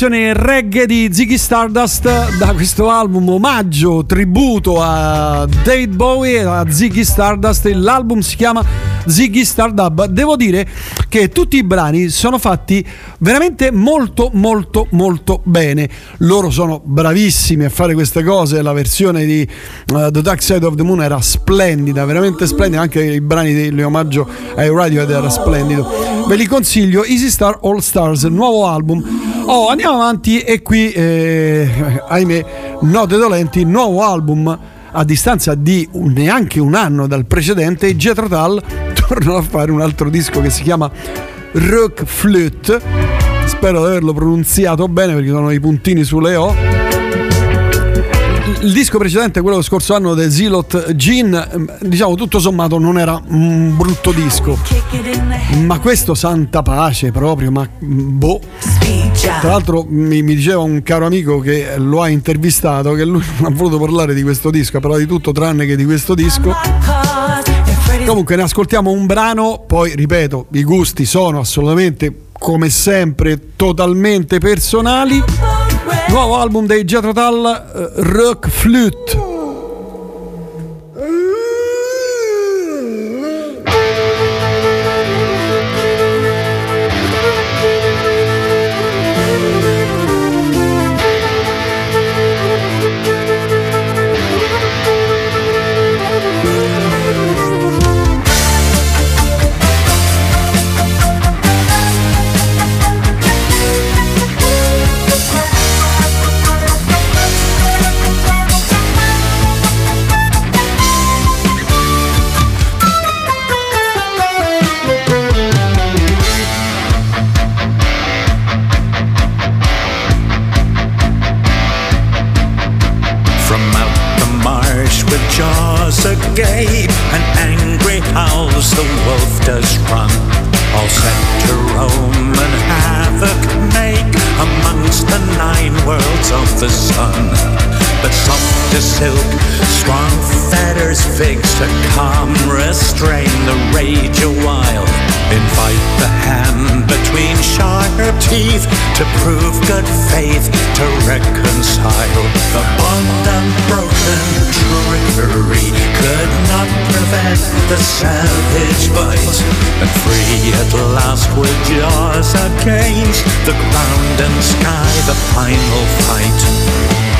Versione reggae di Ziggy Stardust da questo album omaggio, tributo a David Bowie e a Ziggy Stardust. L'album si chiama Ziggy Stardub. Devo dire che tutti i brani sono fatti veramente molto molto molto bene. Loro sono bravissimi a fare queste cose. La versione di eh, The Dark Side of the Moon era splendida, veramente splendida. Anche i brani di omaggio ai Radiohead era splendido. Ve li consiglio. Easy Star All Stars, nuovo album. Oh, andiamo avanti e qui, eh, ahimè, note dolenti, nuovo album a distanza di neanche un anno dal precedente, i Jethro Tull tornano a fare un altro disco che si chiama Rock Flute. Spero di averlo pronunziato bene perché sono i puntini sulle O. Il disco precedente, quello dello scorso anno del Zilot Gin, ehm, diciamo tutto sommato non era un brutto disco. Ma questo santa pace proprio, ma mm, boh. Tra l'altro mi, mi diceva un caro amico che lo ha intervistato che lui non (laughs) ha voluto parlare di questo disco, ha parlato di tutto tranne che di questo disco. Comunque ne ascoltiamo un brano, poi ripeto, i gusti sono assolutamente come sempre totalmente personali. Nuovo album dei Jethro Tull, eh, Rock Flute. The wolf does run. All set to roam and havoc make amongst the nine worlds of the sun. But soft as silk, strong fetters fix to calm restrain the rage a while. Invite the hand between sharp teeth to prove good faith, to reconcile. The bond unbroken trickery could not prevent the savage bite. And free at last with jaws against the ground and sky, the final fight.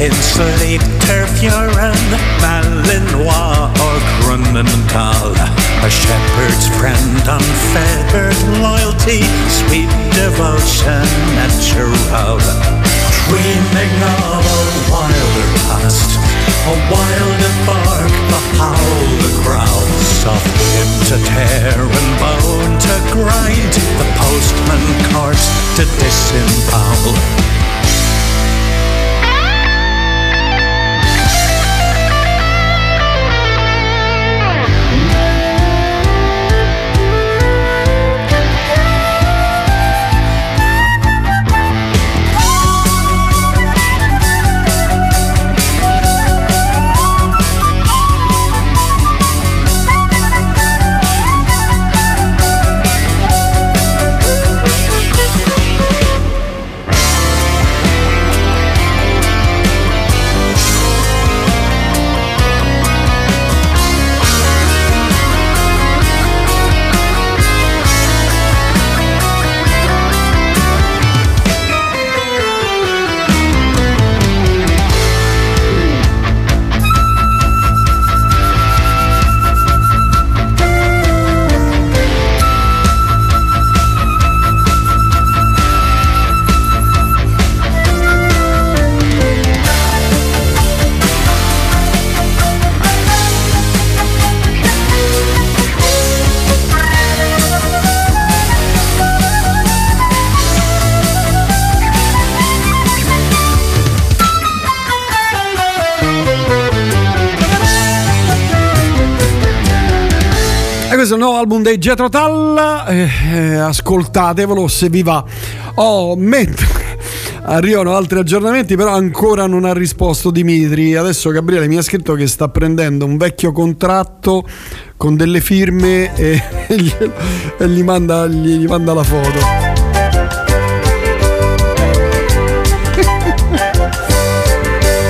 Feet in sleep, Tervuren, Malinois or Grunenthal. A shepherd's friend, unfettered loyalty, sweet devotion natural. Dreaming of a wilder past, a wilder bark, a howl the crowd. Soft wind to tear and bone to grind, the postman cart to disembowel. Dei Tull, eh, eh, ascoltatevelo se vi va. Oh, mentre (laughs) arrivano altri aggiornamenti, però ancora non ha risposto Dimitri. Adesso Gabriele mi ha scritto che sta prendendo un vecchio contratto con delle firme e, (laughs) e gli, e gli manda, gli- gli manda la foto. (laughs)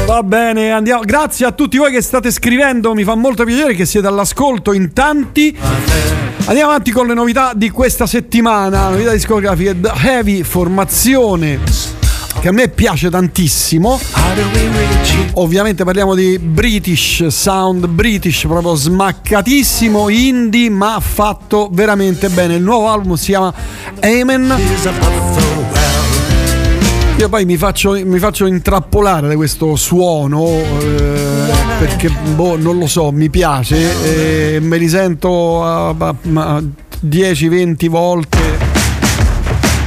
Va bene, andiamo. Grazie a tutti voi che state scrivendo, mi fa molto piacere che siete all'ascolto in tanti. Andiamo avanti con le novità di questa settimana, novità discografiche The Heavy Formazione che a me piace tantissimo. Ovviamente parliamo di British sound, British proprio smaccatissimo, indie, ma fatto veramente bene. Il nuovo album si chiama Amen. Io poi mi faccio, mi faccio intrappolare da questo suono eh, perché boh, non lo so, mi piace e me li sento a- a 10-20 volte.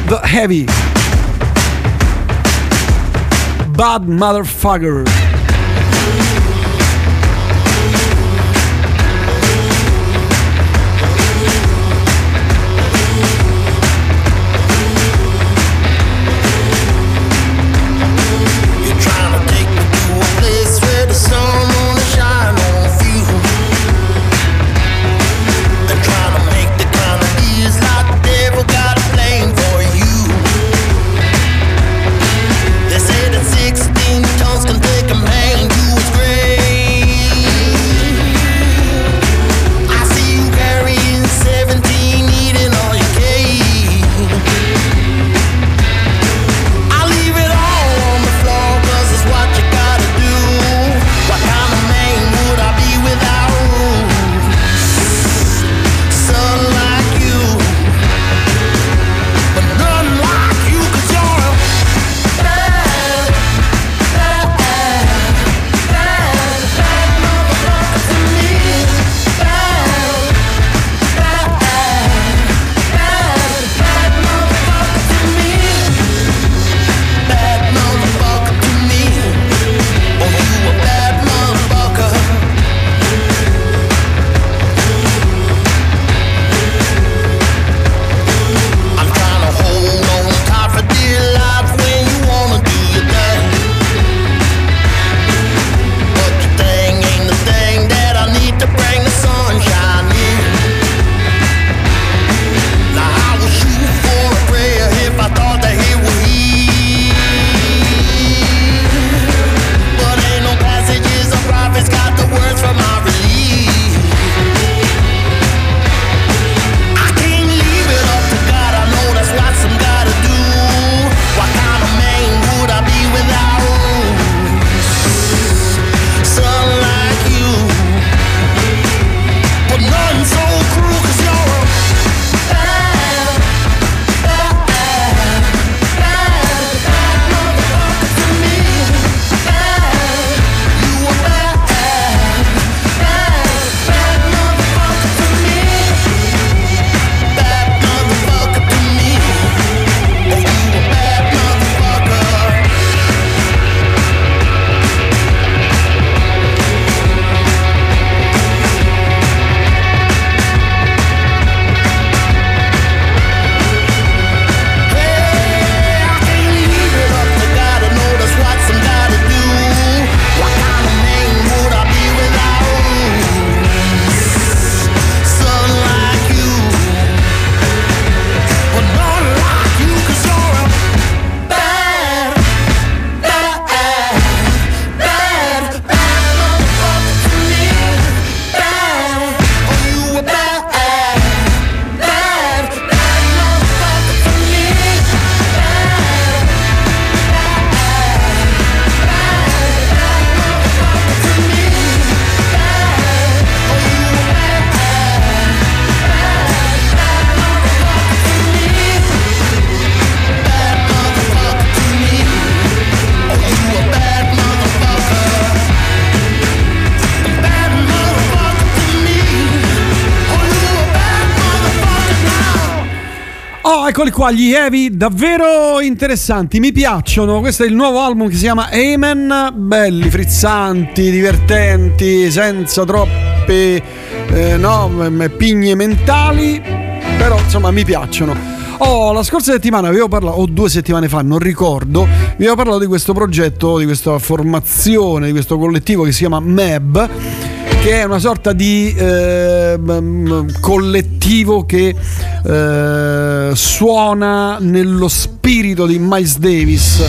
The Heavy Bad Motherfucker. Qua, gli Heavy, davvero interessanti, mi piacciono. Questo è il nuovo album che si chiama Amen. Belli, frizzanti, divertenti, senza troppe eh, no, pigne mentali. Però insomma mi piacciono. Oh, la scorsa settimana avevo parlato, o due settimane fa, non ricordo, vi avevo parlato di questo progetto, di questa formazione, di questo collettivo che si chiama MEB che è una sorta di eh, collettivo che eh, suona nello spirito di Miles Davis.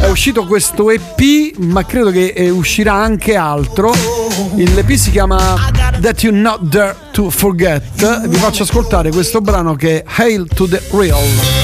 È uscito questo EP, ma credo che eh, uscirà anche altro. L'EP si chiama That You Not Dare to Forget. Vi faccio ascoltare questo brano che è Hail to the Real.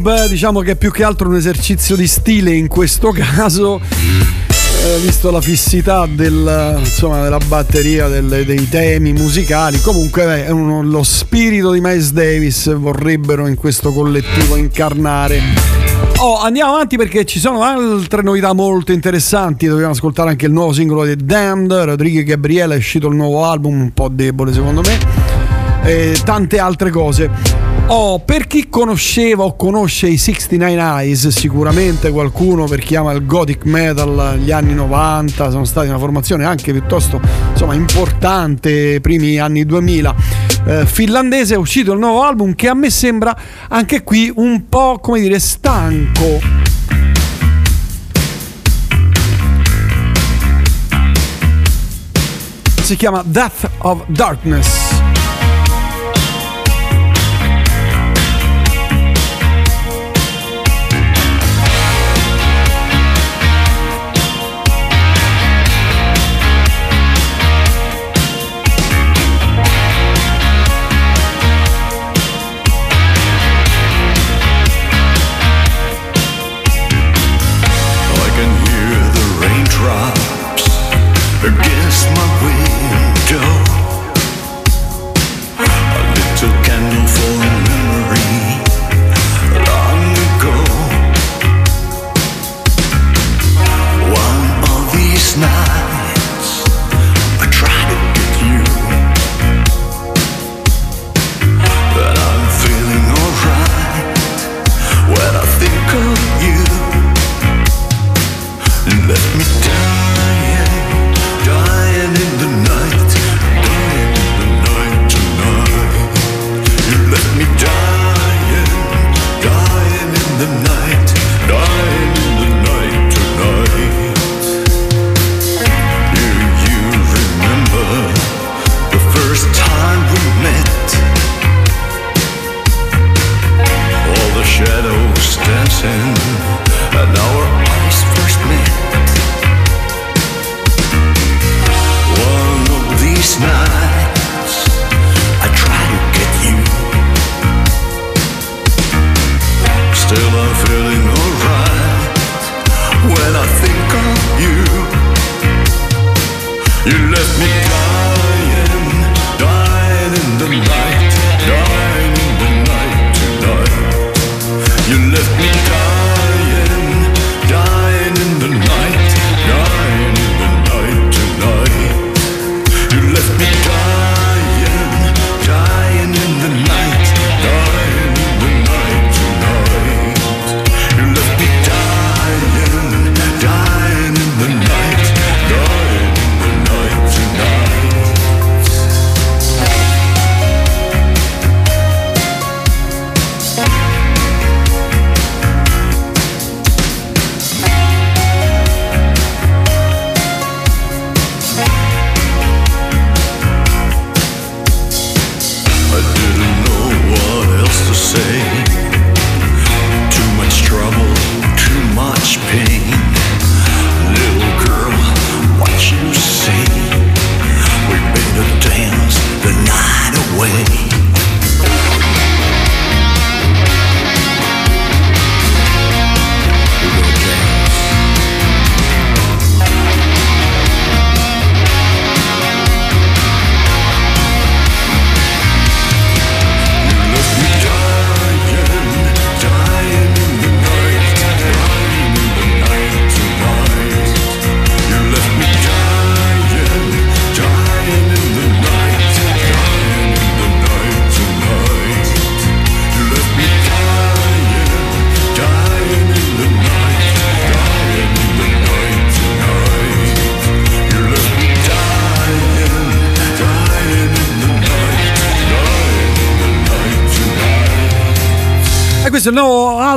Mab, diciamo che è più che altro un esercizio di stile in questo (laughs) caso, eh, visto la fissità del, insomma, della batteria, delle- dei temi musicali. Comunque beh, uno- lo spirito di Miles Davis vorrebbero in questo collettivo incarnare. Oh, andiamo avanti perché ci sono altre novità molto interessanti. Dobbiamo ascoltare anche il nuovo singolo di Damned. Rodrigo Gabriele è uscito il nuovo album, un po' debole secondo me. E tante altre cose. Oh, per chi conosceva o conosce i 69 Eyes, sicuramente qualcuno per chi ama il gothic metal gli anni 90, sono stati una formazione anche piuttosto insomma, importante, primi anni 2000. Eh, finlandese è uscito il nuovo album che a me sembra anche qui un po' come dire stanco. Si chiama Death of Darkness.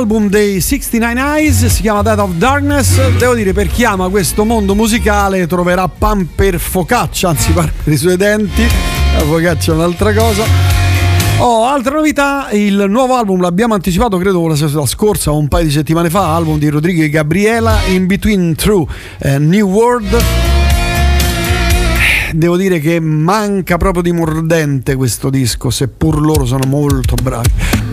Album dei 69 Eyes, si chiama Death of Darkness. Devo dire, per chi ama questo mondo musicale troverà pan per focaccia, anzi pan per i suoi denti. La focaccia è un'altra cosa. Oh, altra novità, il nuovo album l'abbiamo anticipato credo la scorsa o un paio di settimane fa, album di Rodrigo e Gabriela, In Between True eh, New World. Devo dire che manca proprio di mordente questo disco, seppur loro sono molto bravi.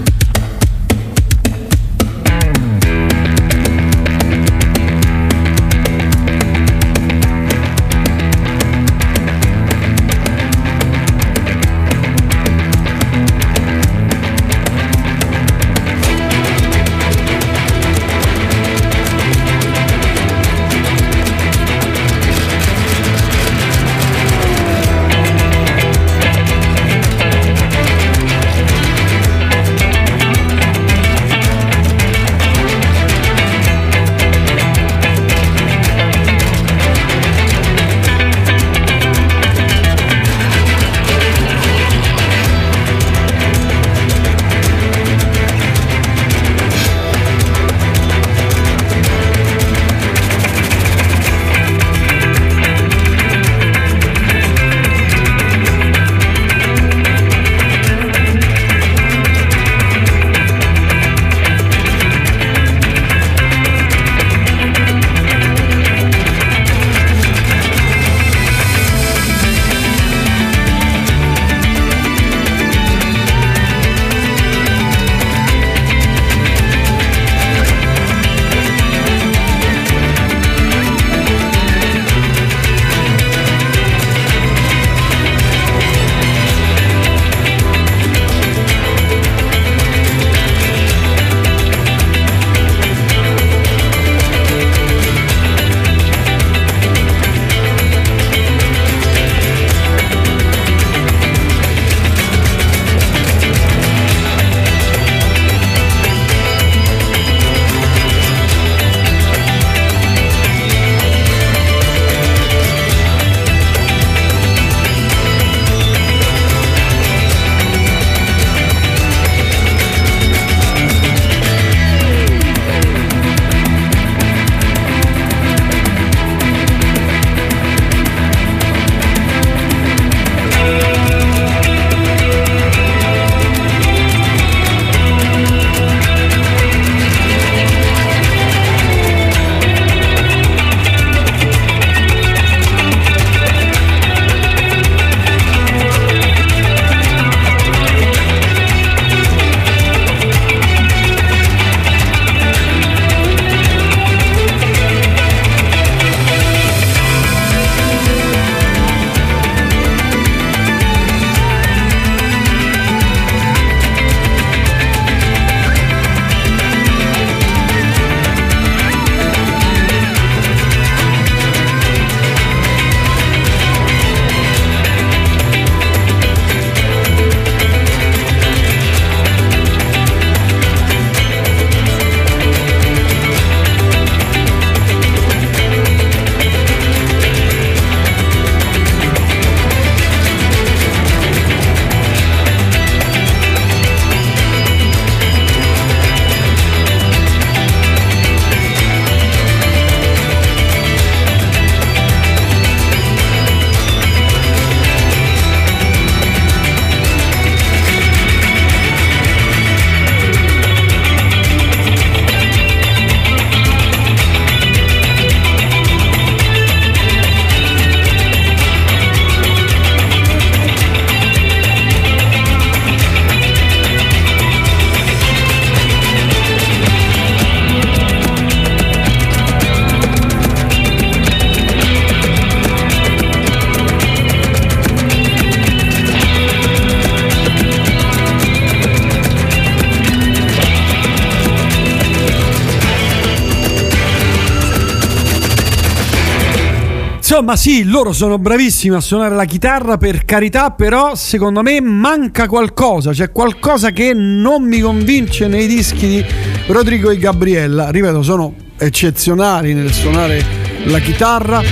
Insomma, sì, loro sono bravissimi a suonare la chitarra, per carità, però secondo me manca qualcosa, c'è qualcosa che non mi convince nei dischi di Rodrigo e Gabriella. Ripeto, sono eccezionali nel suonare la chitarra.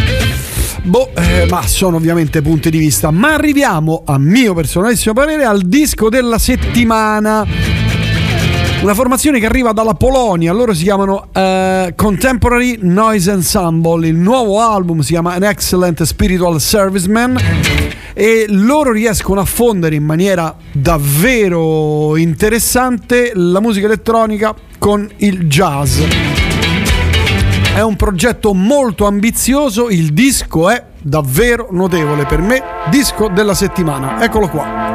Boh, eh, ma sono ovviamente punti di vista. Ma arriviamo, a mio personalissimo parere, al disco della settimana. Una formazione che arriva dalla Polonia, loro si chiamano eh, Contemporary Noise Ensemble, il nuovo album si chiama An Excellent Spiritual Serviceman e loro riescono a fondere in maniera davvero interessante la musica elettronica con il jazz. È un progetto molto ambizioso, il disco è davvero notevole per me, disco della settimana. Eccolo qua.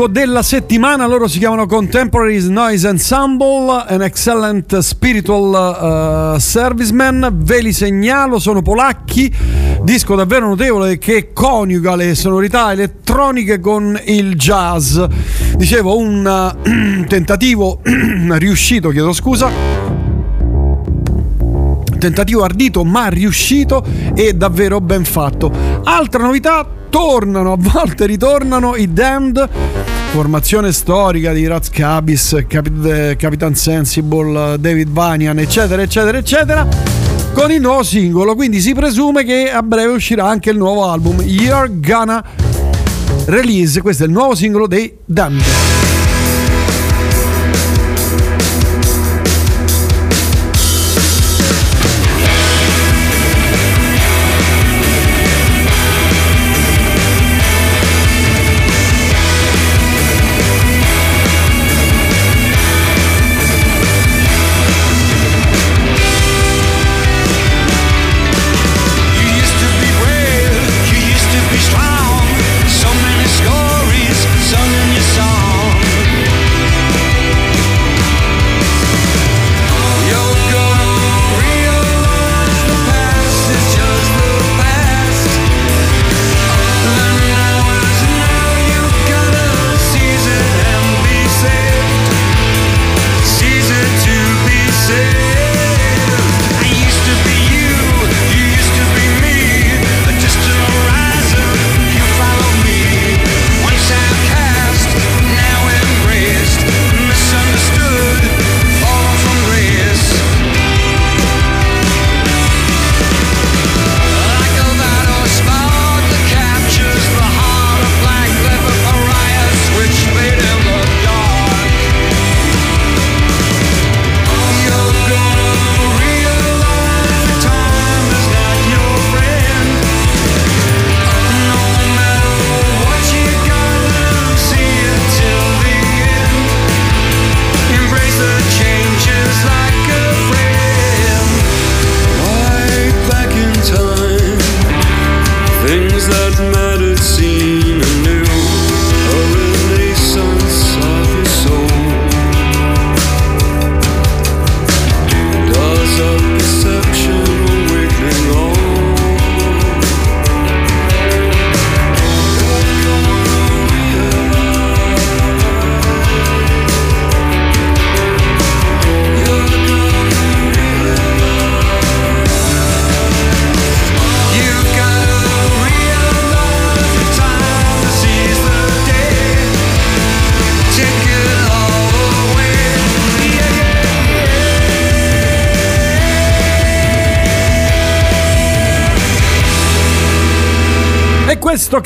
Disco della settimana, loro si chiamano Contemporary Noise Ensemble, an excellent spiritual uh, serviceman, ve li segnalo, sono polacchi, disco davvero notevole che coniuga le sonorità elettroniche con il jazz. Dicevo un uh, (clears throat) tentativo (clears throat) riuscito, chiedo scusa, tentativo ardito ma riuscito e davvero ben fatto. Altra novità, tornano, a volte ritornano i Damned, formazione storica di Raz Cabis, Cap- eh, Capitan Sensible, David Vanian, eccetera, eccetera, eccetera. Con il nuovo singolo, quindi si presume che a breve uscirà anche il nuovo album You're Gonna Release. Questo è il nuovo singolo dei Damned.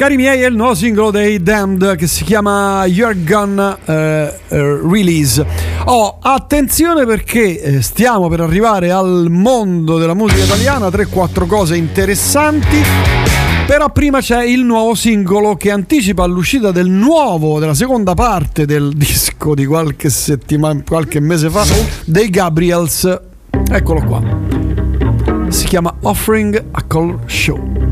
Cari miei, è il nuovo singolo dei Damned che si chiama Your Gun eh, eh, Release. Oh, attenzione perché eh, stiamo per arrivare al mondo della musica italiana, 3-4 cose interessanti. Però prima c'è il nuovo singolo che anticipa l'uscita del nuovo, della seconda parte del (laughs) disco di qualche settimana, qualche mese fa, dei Gabriels. Eccolo qua. Si chiama Offering a Call Show.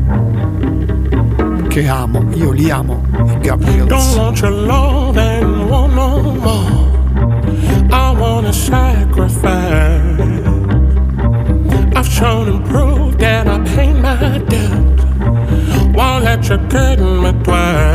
Che amo, io li amo, i Gabriels. Don't want your love and want no more. I wanna sacrifice. I've shown and proved that I pay my debt. Won't let you get me twice.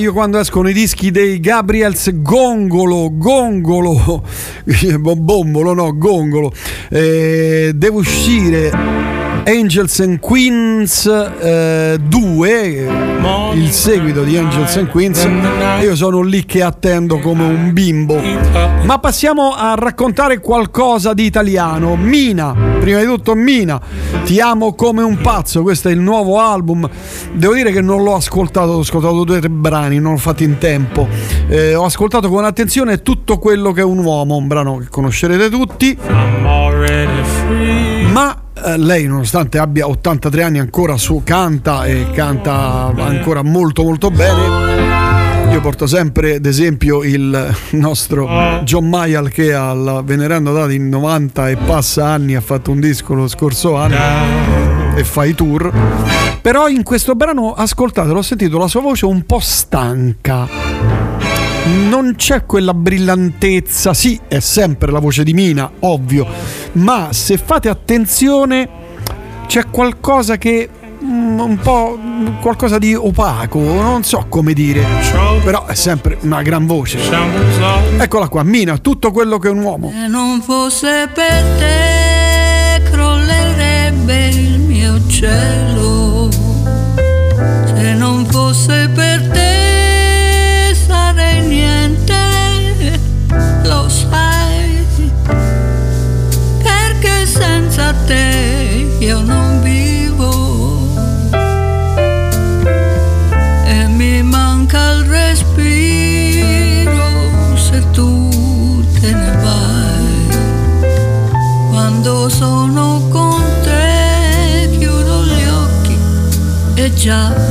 Io quando escono i dischi dei Gabriels Gongolo, Gongolo, (laughs) Bombolo, no, Gongolo, eh, devo uscire Angels and Queens eh, 2, eh, il seguito di Angels and Queens, io sono lì che attendo come un bimbo. Ma passiamo a raccontare qualcosa di italiano. Mina, prima di tutto Mina, ti amo come un pazzo, questo è il nuovo album. Devo dire che non l'ho ascoltato, ho ascoltato due o tre brani, non l'ho fatto in tempo. Eh, ho ascoltato con attenzione tutto quello che è un uomo, un brano che conoscerete tutti. Eh, lei, nonostante abbia 83 anni, ancora su, canta e canta ancora molto molto bene. Io porto sempre ad esempio il nostro John Mayall che al venerando dati in 90 e passa anni ha fatto un disco lo scorso anno e fa i tour. Però in questo brano, ascoltate, l'ho sentito la sua voce un po' stanca. Non c'è quella brillantezza, sì, è sempre la voce di Mina, ovvio, ma se fate attenzione c'è qualcosa che mm, un po' qualcosa di opaco, non so come dire, però è sempre una gran voce. Eccola qua, Mina, tutto quello che è un uomo. Se non fosse per te crollerebbe il mio cielo. Se non fosse per e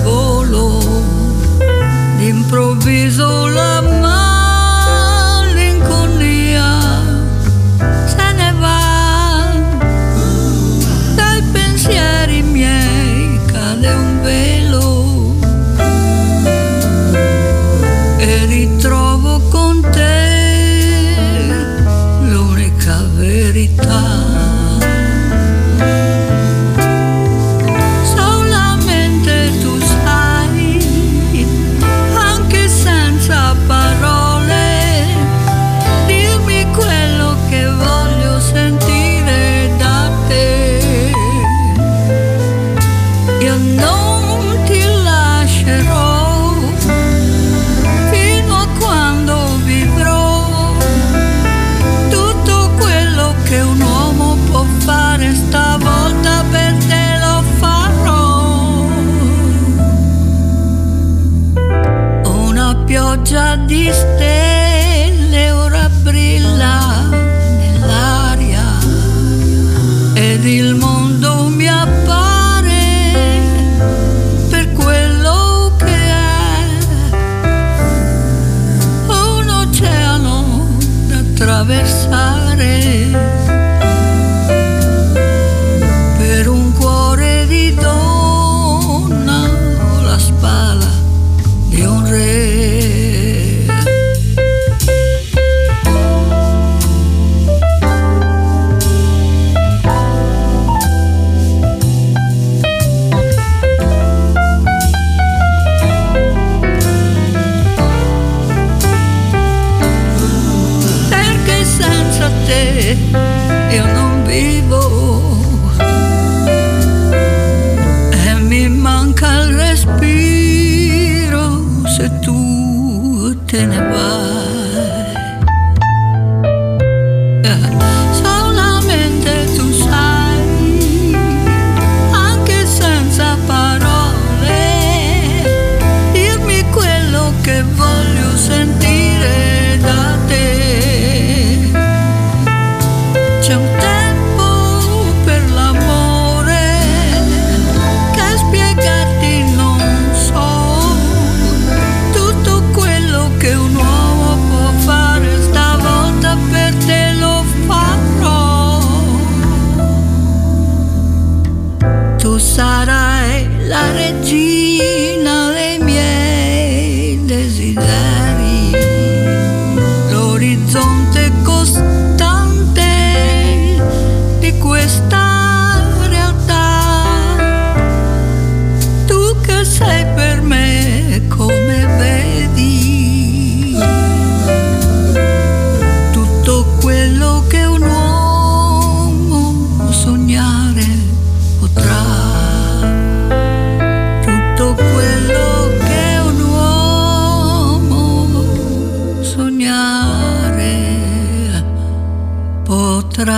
potrà.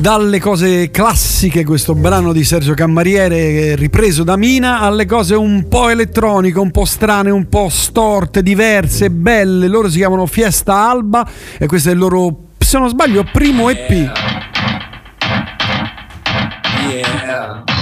Dalle cose classiche, questo brano di Sergio Cammariere ripreso da Mina, alle cose un po' elettroniche, un po' strane, un po' storte, diverse, belle. Loro si chiamano Fiesta Alba e questo è il loro, se non sbaglio, primo EP. Yeah. yeah.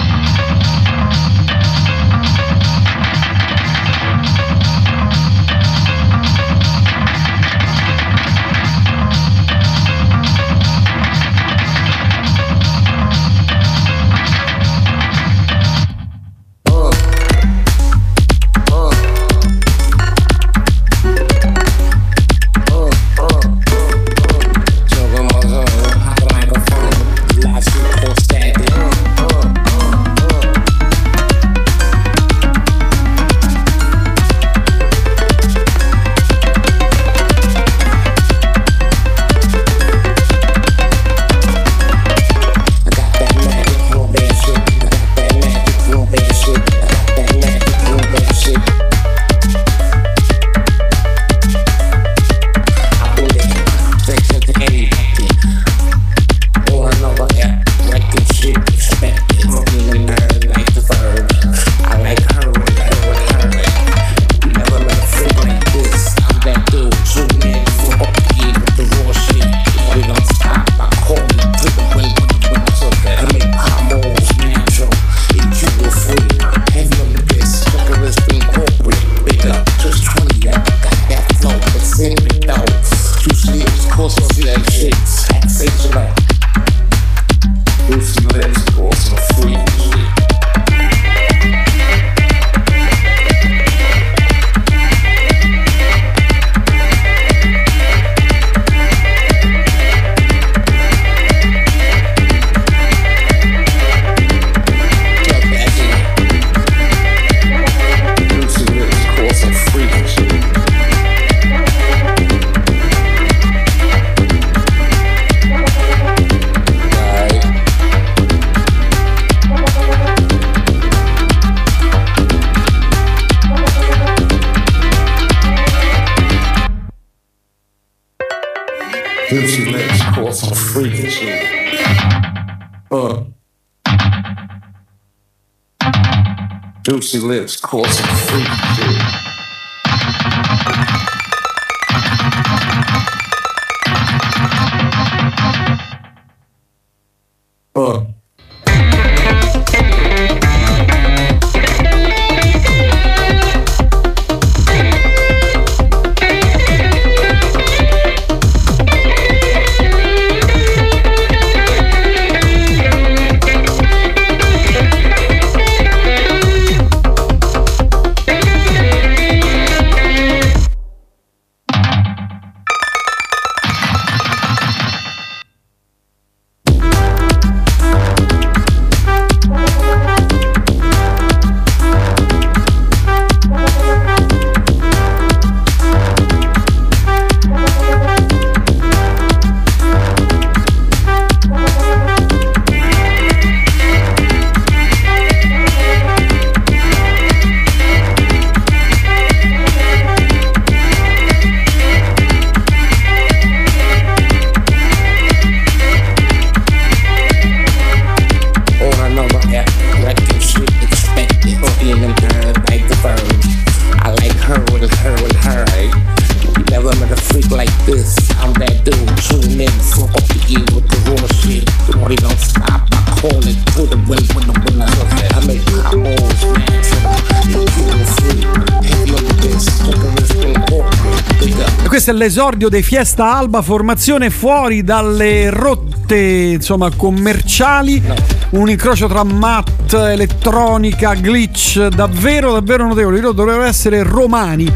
L'esordio dei Fiesta Alba, formazione fuori dalle rotte insomma, commerciali, un incrocio tra mat, elettronica, glitch, davvero davvero notevole. Loro dovrebbero essere romani.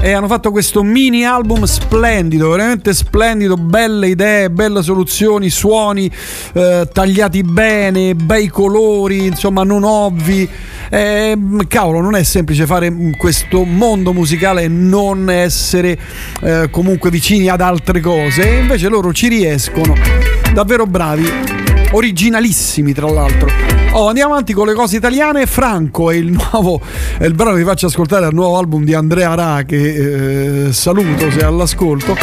E hanno fatto questo mini album splendido, veramente splendido, belle idee, belle soluzioni, suoni eh, tagliati bene, bei colori, insomma non ovvi. Eh, cavolo, non è semplice fare mm, questo mondo musicale e non essere eh, comunque vicini ad altre cose. E invece loro ci riescono. Davvero bravi, originalissimi tra l'altro. Oh, andiamo avanti con le cose italiane. Franco è il (laughs) nuovo, è il brano che vi faccio ascoltare al nuovo album di Andrea Ra, che eh, saluto se all'ascolto.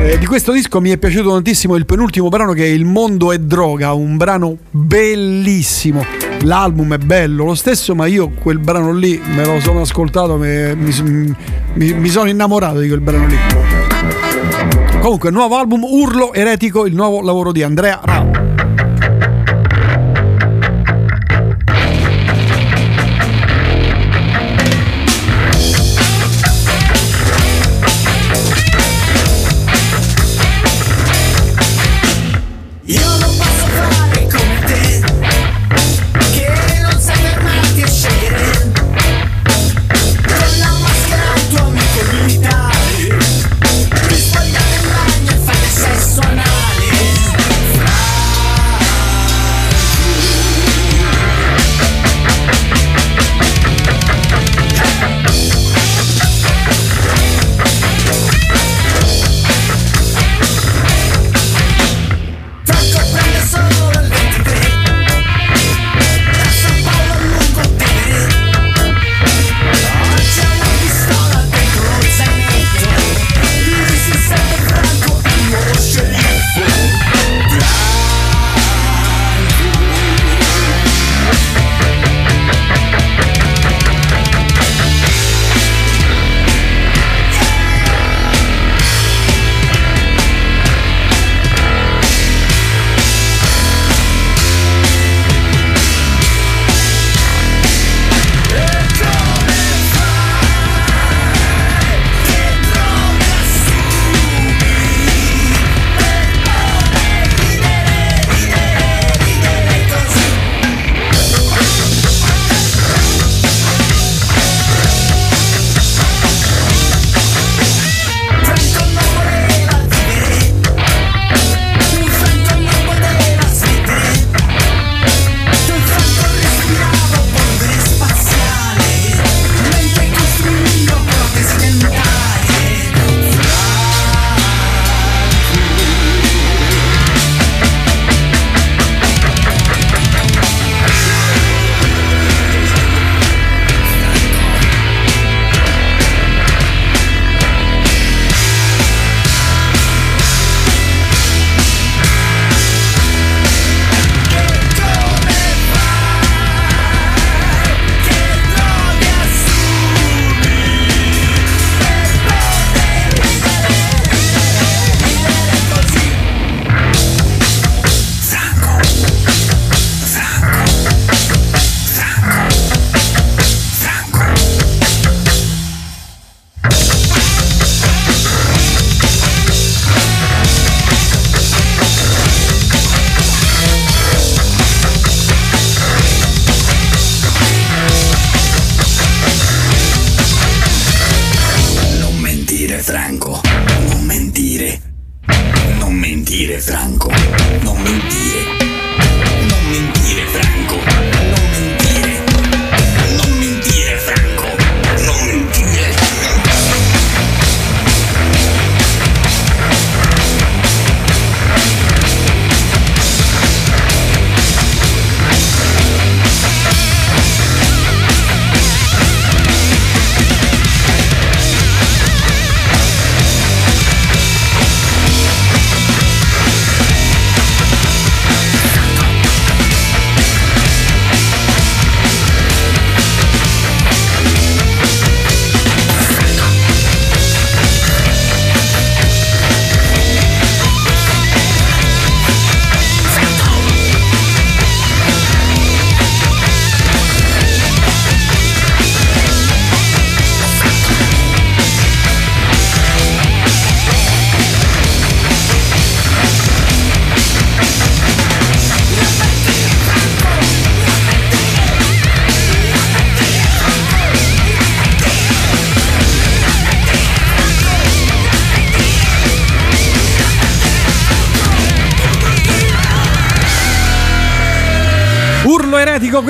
Eh, di questo disco mi è piaciuto tantissimo il penultimo brano che è Il mondo è droga, un brano bellissimo. L'album è bello lo stesso, ma io quel brano lì me lo sono ascoltato, mi, mi- mi sono innamorato di quel brano lì. Comunque, nuovo album Urlo Eretico, il nuovo lavoro di Andrea Ra.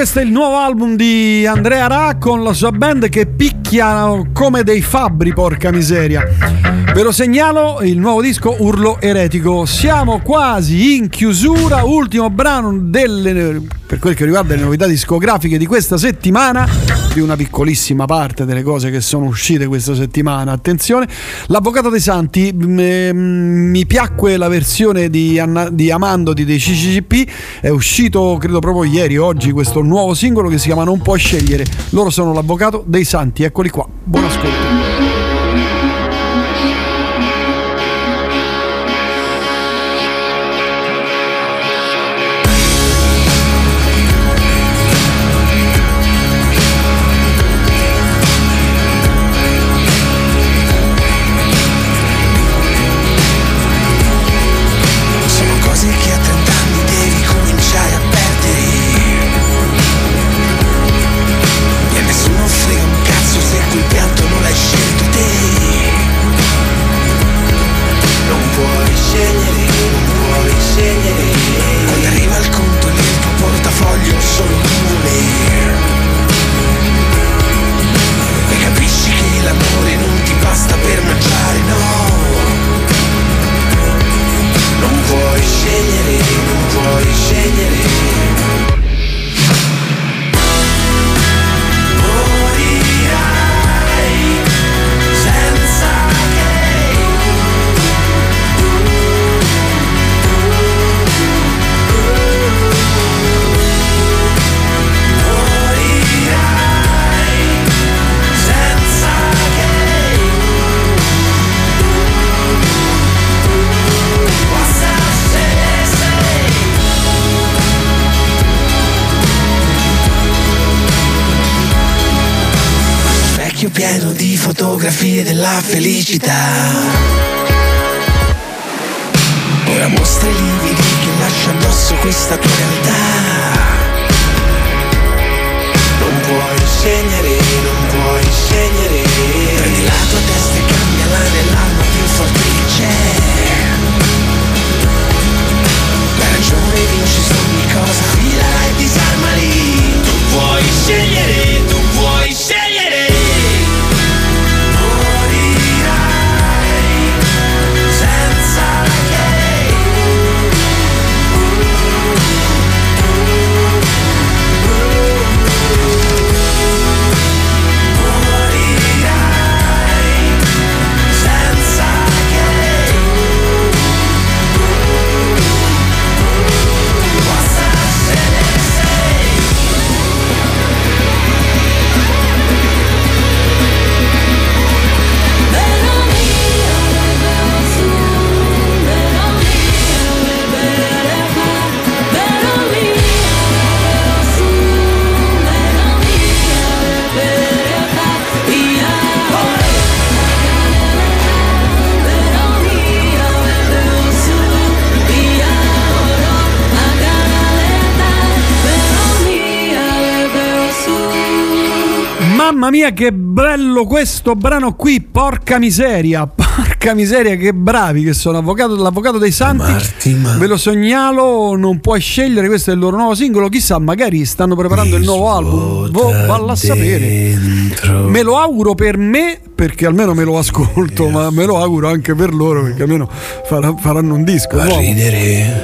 Questo è il nuovo album di Andrea Ra con la sua band che picchiano come dei fabbri, porca miseria. Ve lo segnalo, il nuovo disco Urlo Eretico. Siamo quasi in chiusura, ultimo brano delle, per quel che riguarda le novità discografiche di questa settimana, di una piccolissima parte delle cose che sono uscite questa settimana. Attenzione, l'Avvocato dei Santi, m- m- mi piacque la versione di, Anna- di Amandoti dei CCCP, è uscito credo proprio ieri, oggi, questo nuovo singolo che si chiama Non puoi scegliere. Loro sono l'Avvocato dei Santi, eccoli qua. Buon ascolto. Fotografie della felicità. Mia, che bello questo brano qui, porca miseria, (laughs) porca miseria, che bravi che sono. Avvocato, l'avvocato dei Santi, ve lo segnalo, non puoi scegliere, questo è il loro nuovo singolo, chissà, magari stanno preparando il nuovo album, Vo- valla a sapere. Me lo auguro per me, perché almeno me lo ascolto, ma me lo auguro anche per loro, perché almeno faranno un disco. nuovo.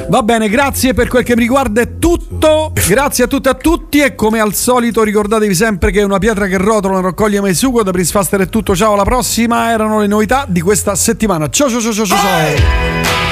Va bene, grazie per quel che mi riguarda è tutto. Grazie a tutte e a tutti e come al solito ricordatevi sempre che una pietra che rotola non raccoglie mai sugo. Da Prince Faster è tutto, ciao, alla prossima. Erano le novità di questa settimana. Ciao ciao ciao ciao ciao. ciao.